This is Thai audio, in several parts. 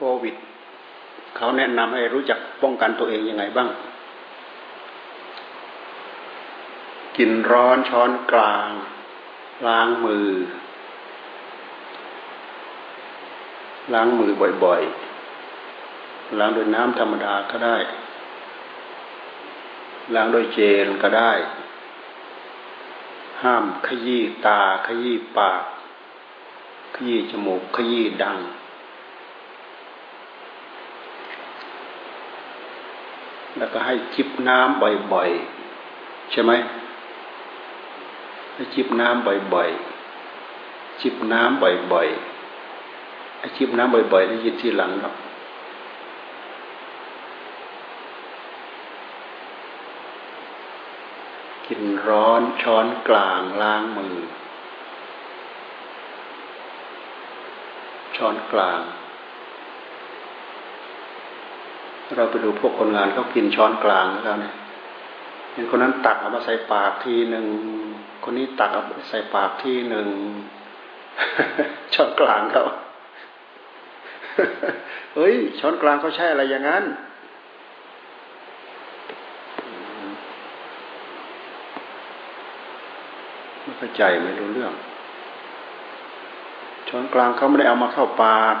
ควิด เขาแนะนำให้รู้จักป้องกันตัวเองยังไงบ้าง กินร้อนช้อนกลาง ล้างมือ ล้างมือบ่อยๆ ล้างด้วยน้ำธรรมดาก็ได้ ล้างด้วยเจลก็ได้ ห้ามขยี้ตาขยี้ปาก ขยี้จมูกขยี้ดัง แล้วก็ให้จิบน้ำบ่อยๆ ใช่ไหมให้จิบน้ำบ่อยๆ จิบน้ำบ่อยๆไอ้จิบน้ำบ่อยๆได้ยินที่หลังหรอกกินร้อนช้อนกลางล้างมือ ช้อนกลาง เราไปดูพวกคนงานเขากินช้อนกลางแล้วเนี่ยเห็นคนนั้นตักเอามาใส่ปากทีหนึ่งคนนี้ตักเอาใส่ปากทีหนึ่งช้อนกลางเขาเฮ้ย ช้อนกลางเขาใช่อะไรอย่างนั้นไม่เข้าใจไม่รู้เรื่อง ช้อนกลางเขาไม่ได้เอามาเข้าปาก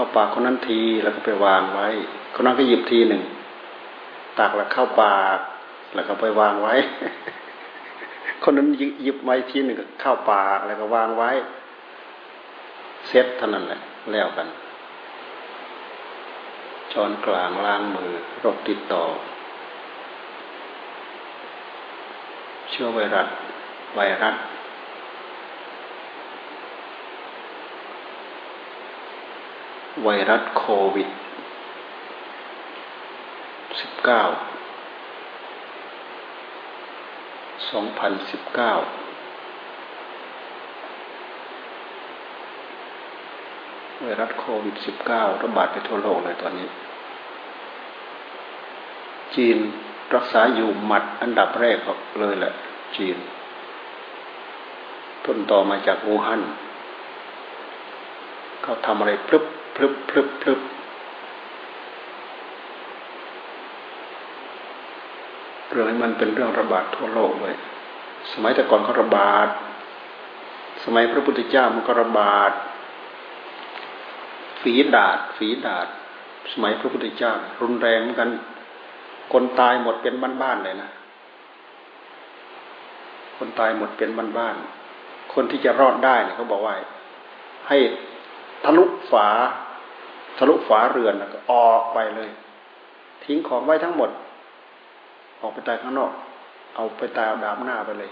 เข้าปากคนนั้นทีแล้วก็ไปวางไว้ คนนั้นก็หยิบทีหนึ่งตักแล้วเข้าปากแล้วก็ไปวางไว้ คนนั้นหยิบไว้ทีหนึ่งเข้าปากแล้วก็วางไว้เซ็ตเท่านั้นแหละแล้วกันช้อนกลางล้างมือโรคติดต่อ เชื้อไวรัสไวรัส ไวรัสโควิด 19 2019 ไวรัสโควิด 19 ระบาดไปทั่วโลกเลยตอนนี้ จีนรักษาอยู่หมัดอันดับแรกเลยแหละ จีน ต้นต่อมาจากอูฮั่นเขาทำอะไรพลึบ ลึบพลึบพลึบเรื่องนี้มันเป็นเรื่องระบาดทั่วโลกเลย สมัยแต่ก่อนก็ระบาด สมัยพระพุทธเจ้ามันก็ระบาด ฝีดาดฝีดาด สมัยพระพุทธเจ้า รุนแรงเหมือนกัน คนตายหมดเป็นบ้านๆเลยนะ คนตายหมดเป็นบ้านๆ คนที่จะรอดได้เนี่ยเขาบอกว่าให้ทะลุฝา ทะลุฝาเรือนแล้วก็ออกไปเลย ทิ้งของไว้ทั้งหมด ออกไปตายข้างนอก เอาไปตายดาบหน้าไปเลย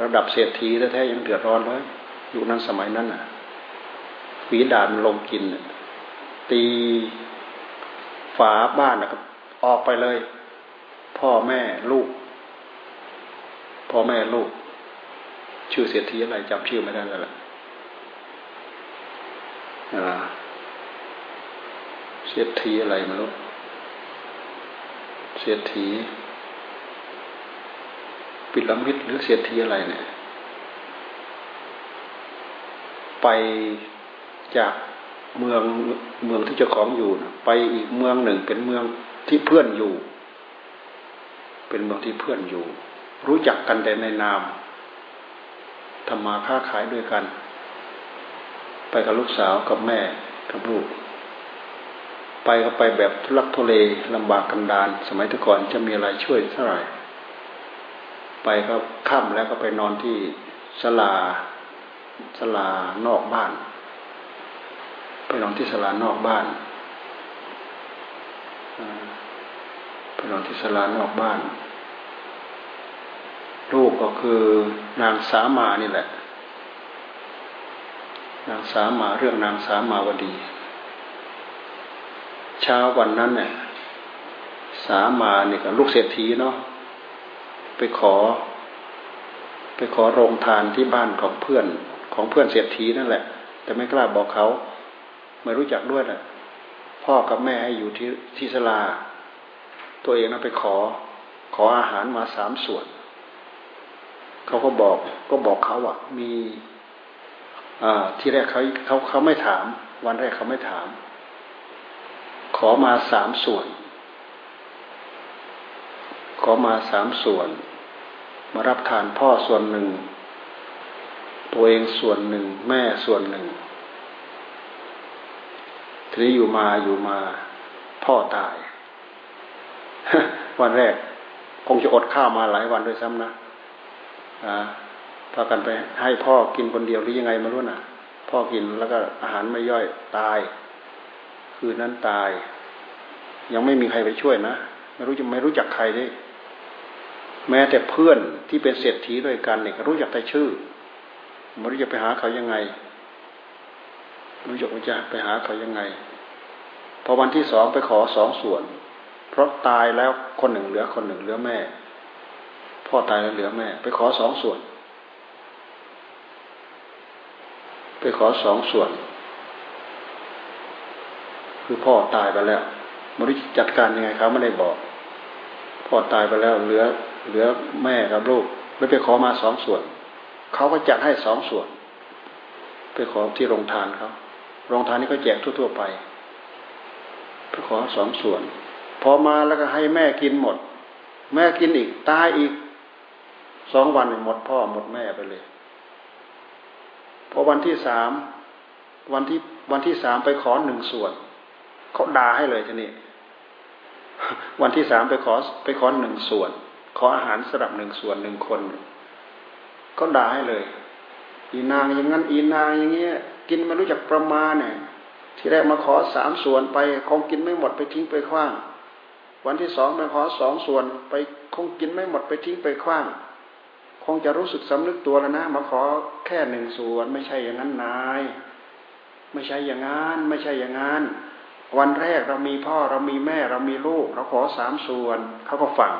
ระดับเศรษฐีแท้ๆยังเดือดร้อนเลยอยู่นั้นสมัยนั้นน่ะฝีดาบลงกินตีฝาบ้านนะก็ออกไปเลย พ่อแม่ลูก พ่อแม่ลูก ชื่อเศรษฐีอะไรจำชื่อไม่ได้แล้วล่ะ เศรษฐีอะไรมาลูกเศรษฐีปิลมิดหรือเศรษฐีอะไรเนี่ย ไปจากเมืองเมืองที่เจ้าของอยู่นะไปอีกเมืองหนึ่งเป็นเมืองที่เพื่อนอยู่ เป็นเมืองที่เพื่อนอยู่ รู้จักกันแต่ในนามทำมาค้าขายด้วยกัน ไปกับลูกสาวกับแม่กับลูก ไปก็ไปแบบทุลักทุเลลำบากกันดาน สมัยแต่ก่อนจะมีอะไรช่วยเท่าไหร่ ไปก็ค่ำแล้วก็ไปนอนที่ศาลาศาลานอกบ้าน ไปนอนที่ศาลานอกบ้านไปนอนที่ศาลานอกบ้าน ลูกก็คือนางสามานี่แหละ นางสามาเรื่องนางสามาวดี เช้าวันนั้นเนี่ยสามาเนี่ยกับลูกเศรษฐีเนาะไปขอ ไปขอโรงทานที่บ้านของเพื่อนของเพื่อนเศรษฐีนั่นแหละ แต่ไม่กล้าบอกเขา ไม่รู้จักด้วยแหละพ่อกับแม่ให้อยู่ที่ที่สลา ตัวเองนะไปขอ ขออาหารมาสามส่วน เขาก็บอกก็บอกเขาว่ามี ที่แรกเขาเขาเขาไม่ถาม วันแรกเขาไม่ถาม ขอมาสามส่วน ขอมาสามส่วน มารับทานพ่อส่วนหนึ่ง ตัวเองส่วนหนึ่ง แม่ส่วนหนึ่งทีนี้อยู่มาอยู่มาพ่อตาย วันแรก คงจะอดข้าวมาหลายวันด้วยซ้ำนะอ่าากันไปให้พ่อกินคนเดียวหรือยังไงไม่รู้นะ่ะ พ่อกินแล้วก็อาหารไม่ย่อยตาย คืนนั้นตาย ยังไม่มีใครไปช่วยนะไม่รู้จะไม่รู้จักใครด้วยแม้แต่เพื่อนที่เป็นเศรษฐีด้วยกันเนี่ยรู้จักแต่ชื่อไม่รู้จะไปหาเขายังไงรู้จักว่าจะไปหาเขายังไงพอวันที่สองไปขอสองส่วน เพราะตายแล้วคนหนึ่งเหลือคนหนึ่งเหลือแม่ พ่อตายแล้วเหลือแม่ ไปขอสองส่วน ไปขอสองส่วน คือพ่อตายไปแล้วมริจัดการยังไงเขาไม่ได้บอก พ่อตายไปแล้วเหลือ เหลือแม่กับลูกไม่ไปขอมาสองส่วน เขาก็จัดให้สองส่วน ไปขอที่โรงทานเขาโรงทานนี้ก็แจกทั่วๆไปไปขอสองส่วน พอมาแล้วก็ให้แม่กินหมด แม่กินอีกตายอีกสองวันหมดพ่อหมดแม่ไปเลย พอวันที่สามวันที่วันที่สามไปขอหนึ่งส่วนเขาด่าให้เลยทีนี้วันที่สามไปขอไปขอหนึ่งส่วน ขออาหารสำหรับหนึ่งส่วนหนึ่งคนก็ด่าให้เลย อีนางอย่างนั้นอีนางอย่างเงี้ย กินไม่รู้จักประมาณเนี่ย ที่แรกมาขอสามส่วนไปคงกินไม่หมดไปทิ้งไปคว้าง วันที่สองไปขอสองส่วนไปคงกินไม่หมดไปทิ้งไปคว้าง งจะรู้สึกสำนึกตัวแล้วนะ มาขอแค่หนึ่งส่วน ไม่ใช่อย่างนั้นนาย ไม่ใช่อย่างนั้น ไม่ใช่อย่างนั้น วันแรกเรามีพ่อเรามีแม่เรามีลูก เราขอสามส่วน เขาก็ฟัง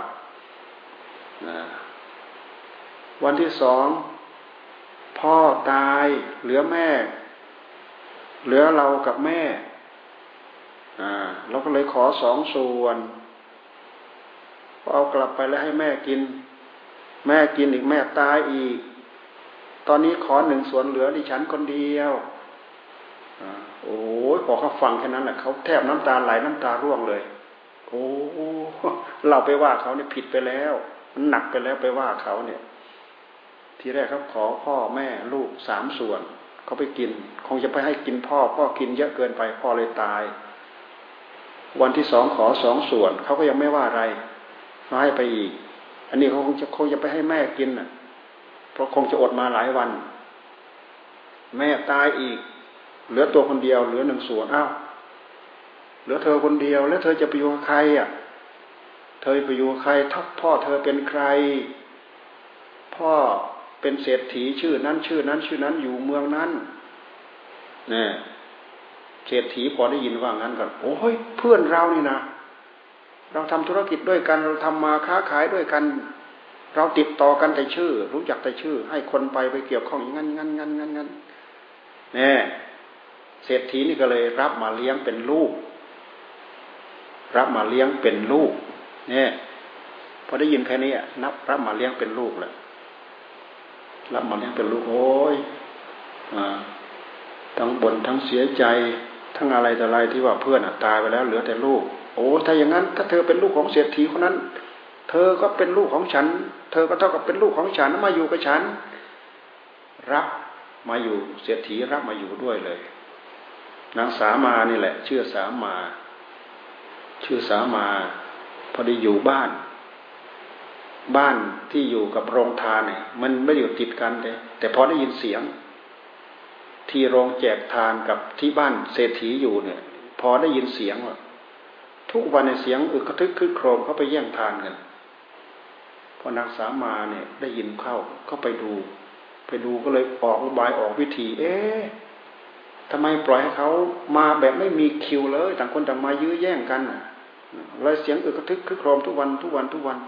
วันที่สองพ่อตายเหลือแม่ เหลือเรากับแม่เราก็เลยขอสองส่วนเอากลับไปแล้วให้แม่กิน แม่กินอีกแม่ตายอีก ตอนนี้ขอหนึ่งส่วนเหลือดิฉันคนเดียวโอ้ยพอเขาฟังแค่นั้นแหละเขาแทบน้ำตาไหลน้ำตาร่วงเลย โอ้เราไปว่าเขาเนี่ยผิดไปแล้วมันหนักไปแล้วไปว่าเขาเนี่ย ทีแรกเขาขอพ่อแม่ลูกสามส่วนเขาไปกิน คงจะไปให้กินพ่อพ่อกินเยอะเกินไปพ่อเลยตาย วันที่สองขอสองส่วนเขาก็ยังไม่ว่าอะไรให้ไปอีก อันนี้เขาคงจะคงจะไปให้แม่กินน่ะ เพราะคงจะอดมาหลายวัน แม่ตายอีก เหลือตัวคนเดียว เหลือหนึ่งส่วนอ้าวเหลือเธอคนเดียว แล้วเธอจะไปอยู่กับใครอะ เธอไปอยู่กับใครทักพ่อเธอเป็นใคร พ่อเป็นเศรษฐีชื่อนั้นชื่อนั้นชื่อนั้นอยู่เมืองนั้นเนี่ยเศรษฐีพอได้ยินว่างั้นก็โอ้ยเพื่อนเรานี่นะ เราทำธุรกิจด้วยกันเราทำมาค้าขายด้วยกัน เราติดต่อกันแต่ชื่อ รู้จักแต่ชื่อ ให้คนไปไปเกี่ยวข้องอย่างนั้นงั้นงั้นงั้นงั้นเนี่ยเศรษฐีนี่ก็เลยรับมาเลี้ยงเป็นลูก รับมาเลี้ยงเป็นลูก เนี่ยพอได้ยินแค่นี้นับรับมาเลี้ยงเป็นลูกแหละรับมาเลี้ยงเป็นลูกโอ้ยทั้งบนทั้งเสียใจ ทั้งอะไรแต่อะไรที่ว่าเพื่อนตายไปแล้วเหลือแต่ลูก โอ้ถ้าอย่างนั้น ถ้าเธอเป็นลูกของเศรษฐีคนนั้น เธอก็เป็นลูกของฉัน เธอก็เท่ากับเป็นลูกของฉันมาอยู่กับฉัน รับมาอยู่เศรษฐีรับมาอยู่ด้วยเลย นางสามานี่แหละ ชื่อสามา ชื่อสามาพอดีอยู่บ้าน บ้านที่อยู่กับโรงทานเนี่ยมันไม่อยู่ติดกันเลยแต่พอได้ยินเสียง ที่โรงแจกทานกับที่บ้านเศรษฐีอยู่เนี่ย พอได้ยินเสียงว่าทุกวันในเสียงอึกกระทึกคึกโครมเขาไปแย่งทานกันพอนางสามาเนี่ยได้ยินเข้าเขาไปดู ไปดูก็เลยออกอุบายออกวิธี เอ๊ะทำไมปล่อยให้เขามาแบบไม่มีคิวเลย ต่างคนต่างมายื้อแย่งกันเลยเสียงอึกกระทึกคึกโครมทุกวันทุกวันทุกวัน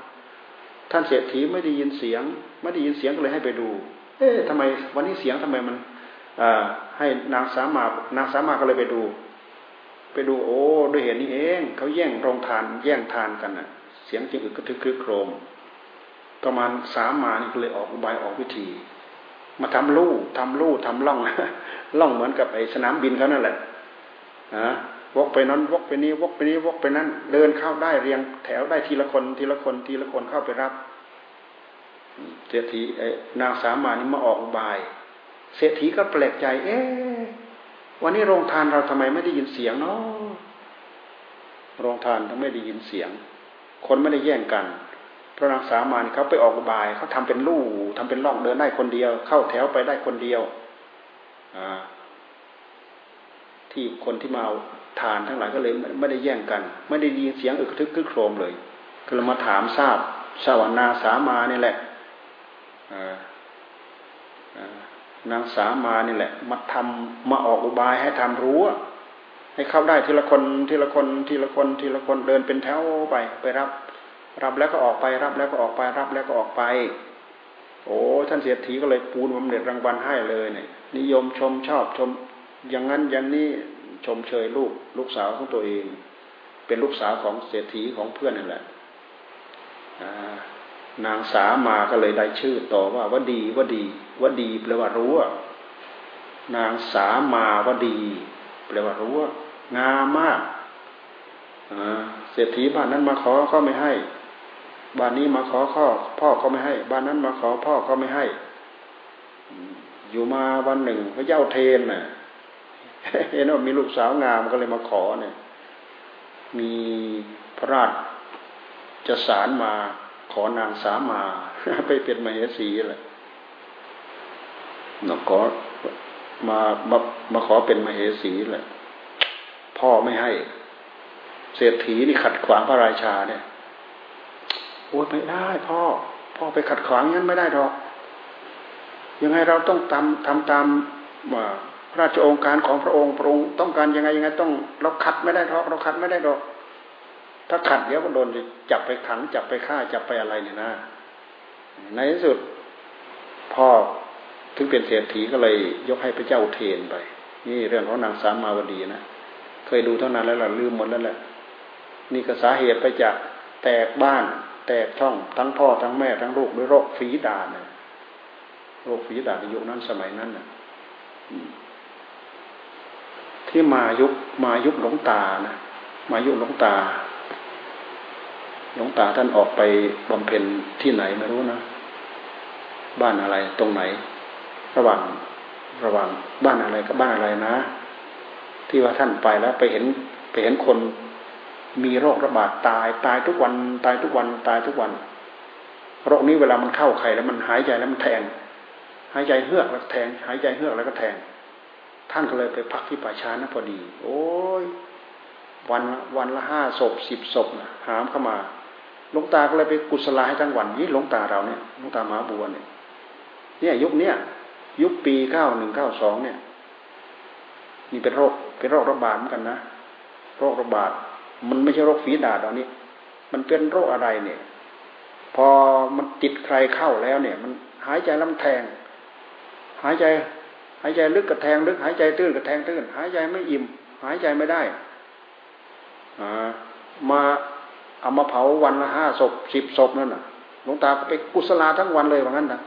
ท่านเศรษฐีไม่ได้ยินเสียง ไม่ได้ยินเสียงก็เลยให้ไปดู เอ๊ะทำไมวันนี้เสียงทำไมมัน ให้นางสามานางสามาก็เลยไปดู ไปดูโอ้ด้วยเหตุนี้เองเขาแย่งโรงทาน แย่งทานกันน่ะ เสียงจึงอึกกระทึกครึกโครมประมาณสามมานี่ก็เลยออกอุบายออกวิธี มาทำลู่ทำลู่ทำล่องล่องเหมือนกับไอ้สนามบินเขานั่นแหละนะวกไปนั้นวกไปนี้วกไปนี้วกไปนั้น เดินเข้าได้เรียงแถวได้ทีละคนทีละคนทีละคนเข้าไปรับเศรษฐีนางสามานี่มาออกอุบาย เศรษฐีก็แปลกใจ เอ๊ะวันนี้โรงทานเราทำไมไม่ได้ยินเสียงเนาะโรงทานทำไม่ได้ยินเสียง คนไม่ได้แย่งกันพระนางสามานเขาไปออกบายเขาทำเป็นลู่ทำเป็นล่องเดินได้คนเดียว เข้าแถวไปได้คนเดียวอที่คนที่มาเอาทานทั้งหลายก็เลยไม่ได้แย่งกัน ไม่ได้ยินเสียงอึกทึกคึกโครมเลยก็เลยมาถามทราบสวรรณาสามานี่แหละ นางสามานี่แหละ มาทำมาออกอุบายให้ทำรู้ให้เข้าได้ทีละคนทีละคนทีละคนทีละคนเดินเป็นแถวไปไปรับ รับแล้วก็ออกไปรับแล้วก็ออกไปรับแล้วก็ออกไป โอ้ท่านเสียทีก็เลยปูนบำเหน็จรางวัลให้เลยเนี่ยนิยมชมชอบชม อย่างนั้นอย่างนี้ชมเชยลูกลูกสาวของตัวเอง เป็นลูกสาวของเศรษฐีของเพื่อนนั่นแหละ นางสามาก็เลยได้ชื่อต่อว่าวดีวดีวดีแปลว่ารู้นางสามาวดีแปลว่ารู้งามมากเศรษฐีบ้านนั้นมาขอก็ไม่ให้ บ้านนี้มาขอข้อพ่อก็ไม่ให้ บ้านนั้นมาขอพ่อก็ไม่ให้ อยู่มาวันหนึ่งพระเจ้าเทนน่ะเห็นว่ามีลูกสาวงามก็เลยมาขอเนี่ย มีพระราชจะสารมา ขอนางสามา ไปเป็นมเหสีแหละนกขอมามามาขอเป็นมเหสีแหละพ่อไม่ให้ เศรษฐีนี่ขัดขวางพระราชาเนี่ยโอ้ยไม่ได้พ่อ พ่อไปขัดขวางงั้นไม่ได้หรอก ยังไงเราต้องทำทำตามว่าพระราชองค์การของพระองค์พระองค์ต้องการยังไงยังไงต้องเราขัดไม่ได้หรอก เราขัดไม่ได้หรอก ถ้าขัดเดี๋ยวก็โดนจับไปขัง จับไปฆ่าจับไปอะไรเนี่ยนะ ในที่สุดพ่อถึงเป็นเศรษฐีก็เลยยกให้พระเจ้าเทนไป นี่เรื่องของนางสามมาวดีนะเคยดูเท่านั้นแล้วล่ะลืมหมดแล้วแหละนี่ก็สาเหตุไปจากแตกบ้าน แตกช่องทั้งพ่อทั้งแม่ทั้งลูกด้วยโรคฝีดาษนะโรคฝีดาษในยุคนั้นสมัยนั้นนะที่มายุคมายุคหลงตานะมายุคหลงตา หลวงตาท่านออกไปบำเพ็ญที่ไหนไม่รู้นะ บ้านอะไรตรงไหน ระหว่างระหว่างบ้านอะไรกับบ้านอะไรนะ ที่ว่าท่านไปแล้วไปเห็นไปเห็นคนมีโรคระบาดตาย ตายทุกวัน ตายทุกวันตายทุกวัน โรคนี้เวลามันเข้าไข่แล้วมันหายใจแล้วมันแทง หายใจเฮือกแล้วแทง หายใจเฮือกแล้วก็แทง ท่านก็เลยไปพักที่ป่าช้านะพอดี โอ้ยวันวันละห้าศพสิบศพนะหามเข้ามา หลวงตาก็เลยไปกุศลาให้ทั้งวันนี่หลวงตาเราเนี่ยหลวงตามหาบัวเนี่ย เนี่ย ยุคเนี้ยยุคปีเก้าหนึ่งเก้าสองเนี่ย นี่เป็นโรคเป็นโรคระบาดเหมือนกันนะโรคระบาด มันไม่ใช่โรคฝีดาษตอนนี้ มันเป็นโรคอะไรเนี่ย พอมันติดใครเข้าแล้วเนี่ย มันหายใจลำแทง หายใจ หายใจลึกกระแทงลึก หายใจตื้นกระแทงตื้นหายใจไม่อิ่ม หายใจไม่ได้อ่ามา เอามาเผาวันละห้าศพสิบศพนั่นน่ะหลวงตาไปกุศลาทั้งวันเลยว่างั้นนะ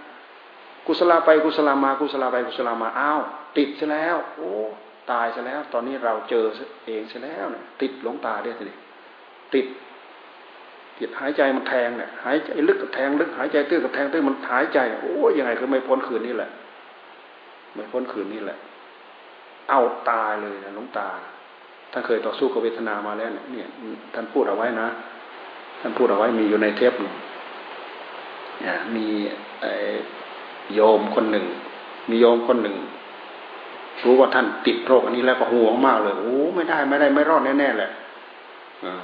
กุศลาไปกุศลามากุศลาไปกุศลามาอ้าวติดซะแล้ว โอ้ตายซะแล้ว ตอนนี้เราเจอเองซะแล้วเนี่ยติดหลวงตาด้วยสิติดติดหายใจมันแทงเนี่ยหายใจลึกกับแทงลึกหายใจตื้นกับแทงตื้นมันหายใจโอ้ยังไงก็ไม่พ้นคืนนี้แหละ ไม่พ้นคืนนี้แหละ เอาตายเลยนะหลวงตาท่านเคยต่อสู้กับเวทนามาแล้วเนี่ยท่านพูดเอาไว้นะ ท่านพูดเอาไว้มีอยู่ในเทปมีโยมคนหนึ่ง มีโยมคนหนึ่ง รู้ว่าท่านติดโรคอันนี้แล้วก็ห่วงมากเลยโอ้ไม่ได้ไม่ได้ไม่รอดแน่ๆแหละ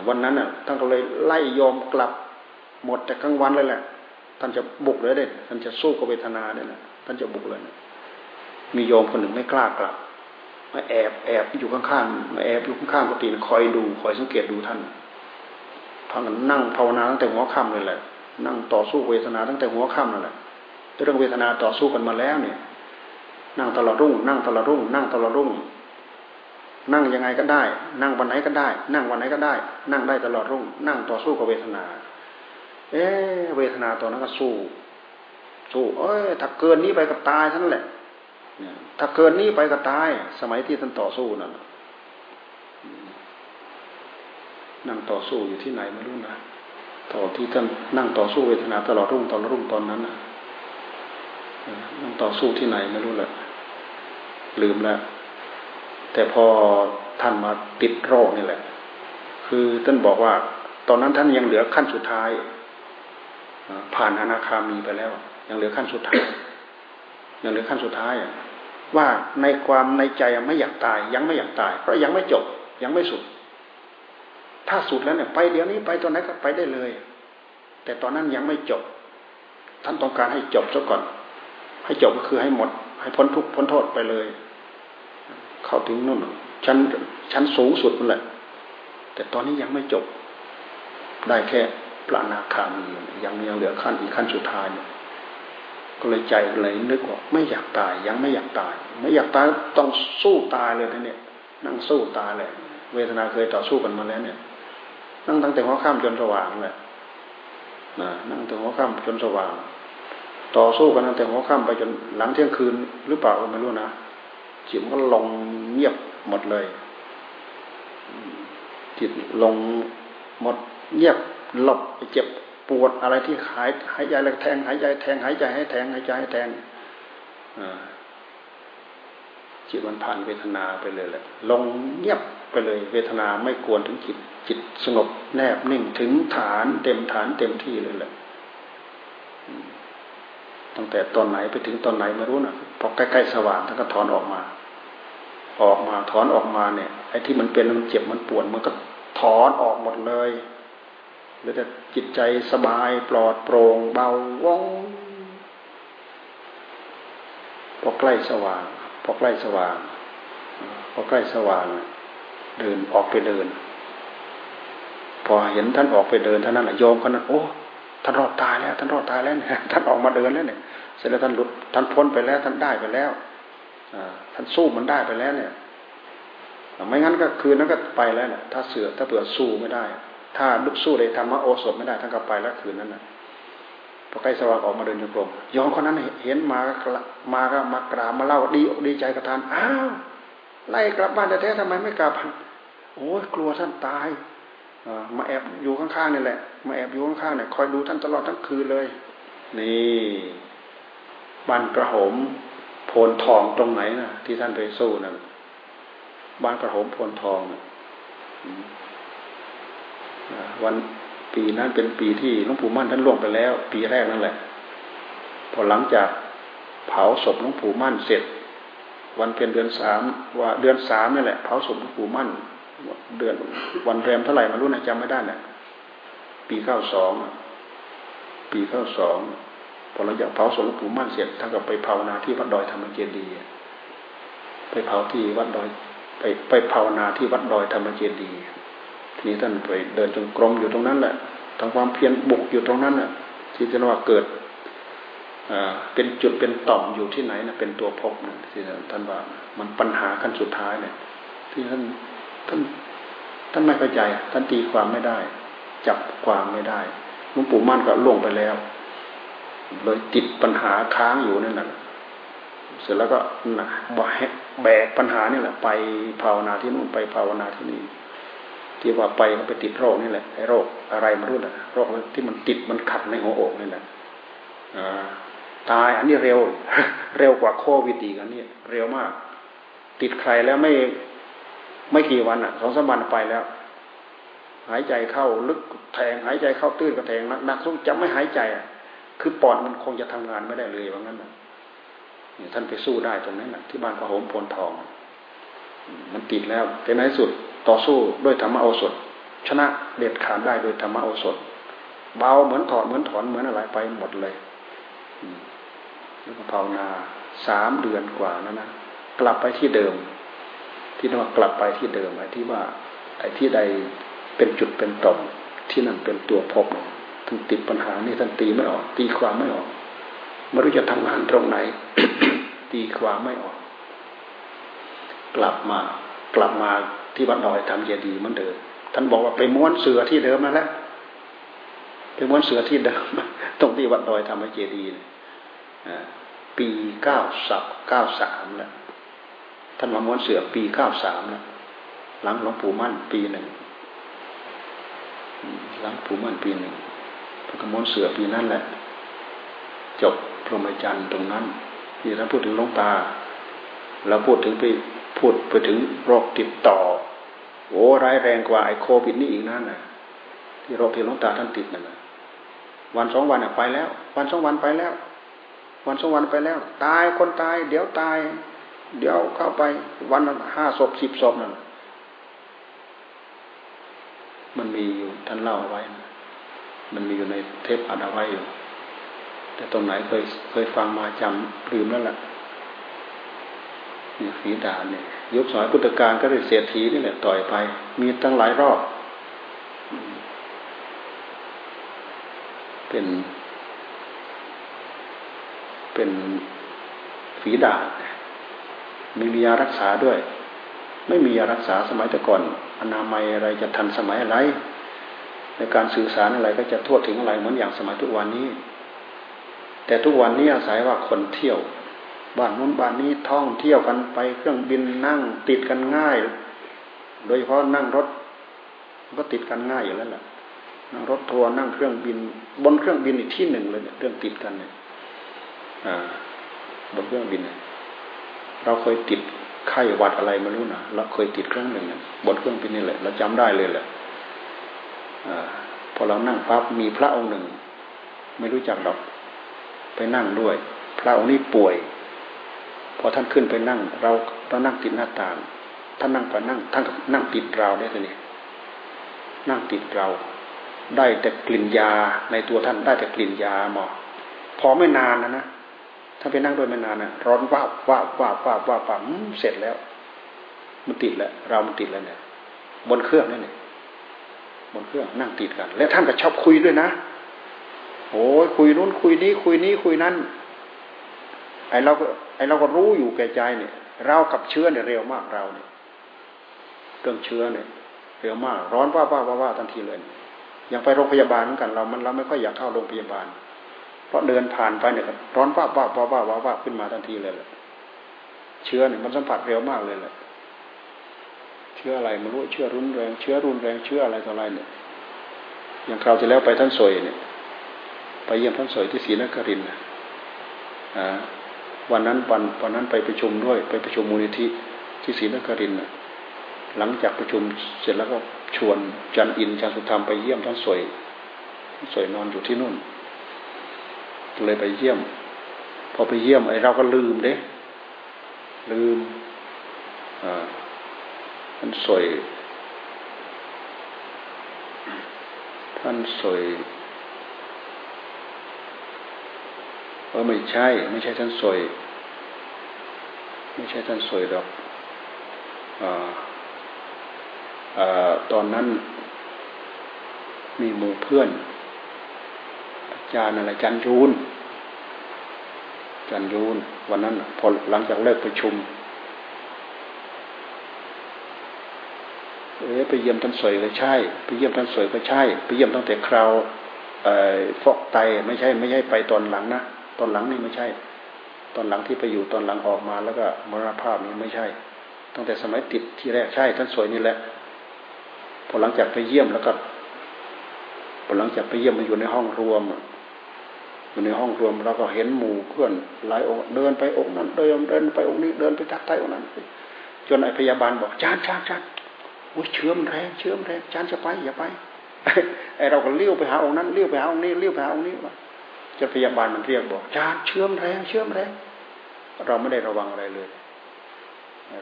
วันนั้นน่ะท่านก็เลยไล่โยมกลับ หมดแต่กลางวันเลยแหละ ท่านจะบุกเลยเด็ดท่านจะสู้กับเวทนาเนี่ยนะท่านจะบุกเลยนะมีโยมคนหนึ่งไม่กล้ากลับมาแอบแอบอยู่ข้างๆมาแอบอยู่ข้างๆกุฏิคอยดูคอยสังเกตดูท่าน พากันนั่งภาวนาตั้งแต่หัวค่ำเลยแหละ นั่งต่อสู้เวทนาตั้งแต่หัวค่ำนั่นแหละเรื่องเวทนาต่อสู้กันมาแล้วเนี่ย นั่งตลอดรุ่ง นั่งตลอดรุ่ง นั่งตลอดรุ่ง นั่งยังไงก็ได้ นั่งวันไหนก็ได้ นั่งวันไหนก็ได้ นั่งได้ตลอดรุ่ง นั่งต่อสู้กับเวทนา เอ๊เวทนาตัวนั้นก็สู้ สู้ เอ้ย ถ้าเกินนี้ไปก็ตายท่านแหละถ้าเกินนี้ไปก็ตาย สมัยที่ท่านต่อสู้นั่น นั่งต่อสู้อยู่ที่ไหนไม่รู้นะต่อที่ท่านนั่งต่อสู้เวทนาตลอดรุ่งตอนรุ่งตอนนั้นนะนั่งต่อสู้ที่ไหนไม่รู้แหละลืมแล้วแต่พอท่านมาติดโรคนี่แหละ คือท่านบอกว่า ตอนนั้นท่านยังเหลือขั้นสุดท้ายผ่านอนาคามีไปแล้ว ยังเหลือขั้นสุดท้ายยังเหลือขั้นสุดท้ายว่าในความในใจไม่อยากตาย ยังไม่อยากตาย เพราะยังไม่จบยังไม่สุด ถ้าสุดแล้วเนี่ยไปเดี๋ยวนี้ไปตอนไหนก็ไปได้เลย แต่ตอนนั้นยังไม่จบ ท่านต้องการให้จบซะก่อน ให้จบก็คือให้หมด ให้พ้นทุกพ้นโทษไปเลย เข้าถึงนู่นชั้นชั้นสูงสุดนั่นแหละ แต่ตอนนี้ยังไม่จบ ได้แค่พระนาคามียังยังเหลือขั้นอีกขั้นสุดท้ายเนี่ยก็เลยใจเลยนึกว่าไม่อยากตายยังไม่อยากตาย ไม่อยากตายต้องสู้ตายเลยนะเนี่ยนั่งสู้ตายเลยเวทนาเคยต่อสู้กันมาแล้วเนี่ย นั่งตั้งแต่หัวค่ำจนสว่างแหละนะนั่งตั้งหัวค่ำจนสว่าง ต่อสู้กันตั้งแต่หัวค่ำไปจนหลังเที่ยงคืนหรือเปล่าก็ไม่รู้นะจิตมันก็ลงเงียบหมดเลยจิตลงหมดเงียบหลบเจ็บปวดอะไรที่หายหายใจแล้วแทงหายใจแทงหายใจให้แทงหายใจให้แทงจิตมันผ่านเวทนาไปเลยแหละลงเงียบไปเลย เวทนาไม่กวนถึงจิต จิตสงบแนบนิ่งถึงฐานเต็มฐานเต็มที่เลยแหละตั้งแต่ตอนไหนไปถึงตอนไหนไม่รู้นะพอใกล้ๆสว่างท่านก็ถอนออกมา ออกมาถอนออกมาเนี่ยไอ้ที่มันเป็นมันเจ็บมันปวดมันก็ถอนออกหมดเลยหรือแต่จิตใจสบายปลอดโปร่งเบาว่องพอใกล้สว่าง พอใกล้สว่าง พอใกล้สว่างเดินออกไปเดิน พอเห็นท่านออกไปเดินท่านนั้นแหละโยมคนนั้นโอ้ท่านรอดตายแล้ว ท่านรอดตายแล้วเนี่ยท่านออกมาเดินแล้วเนี่ยเสร็จแล้วท่านหลุดท่านพ้นไปแล้ว ท่านได้ไปแล้วท่านสู้มันได้ไปแล้วเนี่ยไม่งั้นก็คืนนั้นก็ไปแล้วเนี่ยถ้าเสือถ้าเผื่อสู้ไม่ได้ ถ้าลุกสู้ในธรรมโอสถไม่ได้ท่านก็ไปแล้วคืนนั้นนะพอใกล้สว่างออกมาเดินโยกลมย้อนคนนั้นเห็นมาก็มาก็มากราบมาเล่าดีดีใจกับท่านอ้าวไล่กลับบ้านแต่แท้ทำไมไม่กลับโอ้ยกลัวท่านตาย มาแอบอยู่ข้างๆนี่แหละ มาแอบอยู่ข้างๆเนี่ยคอยดูท่านตลอดทั้งคืนเลย นี่บ้านกระหมโพนทองตรงไหนนะที่ท่านไปสู้นะ่ะบ้านกระหมโพนทองนะวันปีนั้นเป็นปีที่หลวงปู่มั่นท่านล่วงไปแล้ว ปีแรกนั่นแหละ พอหลังจากเผาศพหลวงปู่มั่นเสร็จ วันเป็นเดือนสามว่าเดือนสามนี่แหละเผาศพหลวงปู่มั่น เดือนวันแรมเท่าไหร่มารู้นะจำไม่ได้แหละปีเก้าสองปีเก้าสองพอหลังจากเผาศพหลวงปู่มั่นเสร็จท่านก็ไปภาวนาที่วัดดอยธรรมเจดีย์ไปเผาที่วัดดอย ไปไปภาวนาที่วัดดอยธรรมเจดีย์ทีนี้ท่านไปเดินจงกรมอยู่ตรงนั้นแหละทำความเพียรบุกอยู่ตรงนั้นน่ะ ที่จะว่าเกิดเป็นจุดเป็นต่อมอยู่ที่ไหนนะเป็นตัวพบนะที่ท่านว่ามันปัญหาขั้นสุดท้ายเนี่ยที่ท่าน ท่านท่านไม่เข้าใจท่านตีความไม่ได้ จับความไม่ได้หลวงปู่มั่นก็ล่วงไปแล้ว เลยติดปัญหาค้างอยู่นั่นแหละเสร็จแล้วก็แบกปัญหานี่แหละ ไปภาวนาที่นู่นไปภาวนาที่นี่ที่ว่าไปมันไปติดโรคนี่แหละไอ้โรคอะไรไม่รู้แหละโรคที่มันติดมันขัดในหัวอกนี่แหละตายอันนี้เร็ว เร็วกว่าโควิดอีกอันนี้เร็วมาก ติดใครแล้วไม่ ไม่กี่วันอะสองสามวันไปแล้ว หายใจเข้าลึกแทงหายใจเข้าตื้นก็แทงนักสู้จะไม่หายใจอะคือปอดมันคงจะทำงานไม่ได้เลยว่างั้นนะท่านไปสู้ได้ตรงนั้นนะที่บ้านพระโหมพลทอง มันติดแล้วแต่ในสุดต่อสู้ด้วยธรรมโอสถ ชนะเด็ดขาดได้โดยธรรมโอสถ เบาเหมือนถอดเหมือนถอนเหมือนอะไรไปหมดเลยแล้วก็ภาวนาสามเดือนกว่านั้นนะกลับไปที่เดิม ที่นว่ากลับไปที่เดิมไอ้ที่ว่า ไอ้ที่ใดเป็นจุดเป็นต่อมที่นั่นเป็นตัวพบท่านติดปัญหานี่ท่านตีไม่ออก ตีความไม่ออกไม่รู้จะทำงานตรงไหน ตีความไม่ออก กลับมา กลับมาที่วัดดอยทำเจดีย์มันเดิมท่านบอกว่าไปม้วนเสือที่เดิมนั่นแหละไปม้วนเสือที่เดิมตรงที่วัดดอยทำเจดีย์ปีเก้าสับเก้าสามแล้ว ท่านมาม้วนเสือปีเก้าสามแล้วหลังหลวงปู่มั่นปีหนึ่งหลังปู่มั่นปีหนึ่งพระม้วนเสือปีนั้นแหละ จบพรหมจรรย์ตรงนั้นที่ท่านพูดถึงลงตาเราพูดถึงไปพูดไปถึงโรคติดต่อโอ้ร้ายแรงกว่าไอ้โควิดนี่อีกนั่นน่ะที่โรคที่ลงตาท่านติดนั่นนะวันสองวันไปแล้ว วันสองวันไปแล้ว วันสองวันไปแล้ว ตายคนตาย เดี๋ยวตาย เดี๋ยวเข้าไปวันห้าศพสิบศพนั่นมันมีอยู่ท่านเล่าเอาไว้ มันมีอยู่ในเทปอัดเอาไว้อยู่ แต่ตรงไหนเคยเคยฟังมาจำลืมแล้วล่ะนี่ฝีดาเนี่ยยุคสมัยพุทธกาลก็เลยเสียทีนี่แหละต่อยไป มีตั้งหลายรอบ เป็น เป็นฝีดา มีมียารักษาด้วย ไม่มียารักษาสมัยแต่ก่อนอนามัยอะไรจะทันสมัยอะไร ในการสื่อสารอะไรก็จะทั่วถึงอะไรเหมือนอย่างสมัยทุกวันนี้ แต่ทุกวันนี้อาศัยว่าคนเที่ยวบ้านนู้นบ้านนี้ท่องเที่ยวกันไปเครื่องบินนั่งติดกันง่าย โดยเฉพาะนั่งรถก็ติดกันง่ายอยู่แล้วแหละนั่งรถทัวร์นั่งเครื่องบิน บนเครื่องบินอีกที่หนึ่งเลยเนี่ยเรื่องติดกันเนี่ยบนเครื่องบินเเราเคยติดไข้หวัดอะไรม่รู้นะเราเคยติดครื่องหนึ่งบนเครื่องบินนี่แหละ เราจำได้เลยแหละอพอเรานั่งปั๊บมีพระองค์หนึ่ง ไม่รู้จักดอก ไปนั่งด้วย พระองค์นี้ป่วย พอท่านขึ้นไปนั่ง เราเรานั่งติดหน้าต่างท่านนั่งไปนั่งท่านนั่งติดเราได้เลยนั่งติดเรา ได้แต่กลิ่นยาในตัวท่านได้แต่กลิ่นยาหมอพอไม่นานนะนะ ถ้าไปนั่งด้วยไม่นานนะร้อนว่าว่าว่าว่าว่าว่าเสร็จแล้ว มันติดแล้ว เรามันติดแล้วเนี่ย บนเครื่องนี่เนี่ยบนเครื่องนั่งติดกัน และท่านก็ชอบคุยด้วยนะโอ้ยคุยนู้นคุยนี้ คุยนี้คุยนั้น ไอเราก็ไอเราก็รู้อยู่แก่ใจเนี่ย เรากับเชื้อเนี่ยเร็วมากเราเนี่ยเรื่องเชื้อเนี่ย เร็วมาก ร้อนว่าว่าว่าว่าทันทีเลย อย่างไปโรงพยาบาลเหมือนกันเรา มันเราไม่ค่อยอยากเข้าโรงพยาบาล เพราะเดินผ่านไปเนี่ยร้อนว่าว่าว่าว่าว่าว่าขึ้นมาทันทีเลยแหละเชื้อเนี่ยมันสัมผัสเร็วมากเลยแหละเชื้ออะไรไม่รู้เชื้อรุนแรงเชื้อรุนแรงเชื้ออะไรต่ออะไรเนี่ย อย่างคราวที่แล้วไปท่านสวยเนี่ย ไปเยี่ยมท่านสวยที่ศรีนครินทร์นะวันนั้นวันวันนั้นไปประชุมด้วย ไปประชุมมูลนิธิที่ศรีนครินทร์หลังจากประชุมเสร็จแล้วก็ชวนจันอินจันสุธรรมไปเยี่ยมท่านสวยท่านสวยนอนอยู่ที่นู่น เลยไปเยี่ยม พอไปเยี่ยมไอ้เราก็ลืมเด้ลืมอ่าท่านสวยท่านสวยเออไม่ใช่ ไม่ใช่ท่านสวยไม่ใช่ท่านสวยหรอกออตอนนั้นมีหมู่เพื่อน จารย์อะไรจารย์ยูนจารย์ยูนวันนั้นพอหลังจากเลิกประชุมเออไปเยี่ยมท่านสวยก็ใช่ ไปเยี่ยมท่านสวยก็ใช่ ไปเยี่ยมตั้งแต่คราวฟอกไตไม่ใช่ ไม่ใช่ไปตอนหลังนะตอนหลังนี่ไม่ใช่ ตอนหลังที่ไปอยู่ตอนหลังออกมาแล้วก็มรณภาพนี่ไม่ใช่ ตั้งแต่สมัยติดที่แรกใช่ ท่านสวยนี่แหละพอหลังจากไปเยี่ยมแล้วก็พอหลังจากไปเยี่ยมมาอยู่ในห้องรวม อยู่ในห้องรวมเราก็เห็นหมู่เพื่อนหลายองค์เดินไปองค์นั้นเดินเดินไปองค์นี้เดินไปทักทายองค์นั้น จนไอพยาบาลบอกจานจานจานโอ้ยเชื่อมแรงเชื่อมแรงจานจะไปอย่าไปไอเราก็เลี้ยวไปหาองค์นั้นเลี้ยวไปหาองค์นี้เลี้ยวไปหาองค์นี้จะพยาบาลมันเรียกบอกจานเชื่อมแรงเชื่อมแรงเราไม่ได้ระวังอะไรเลย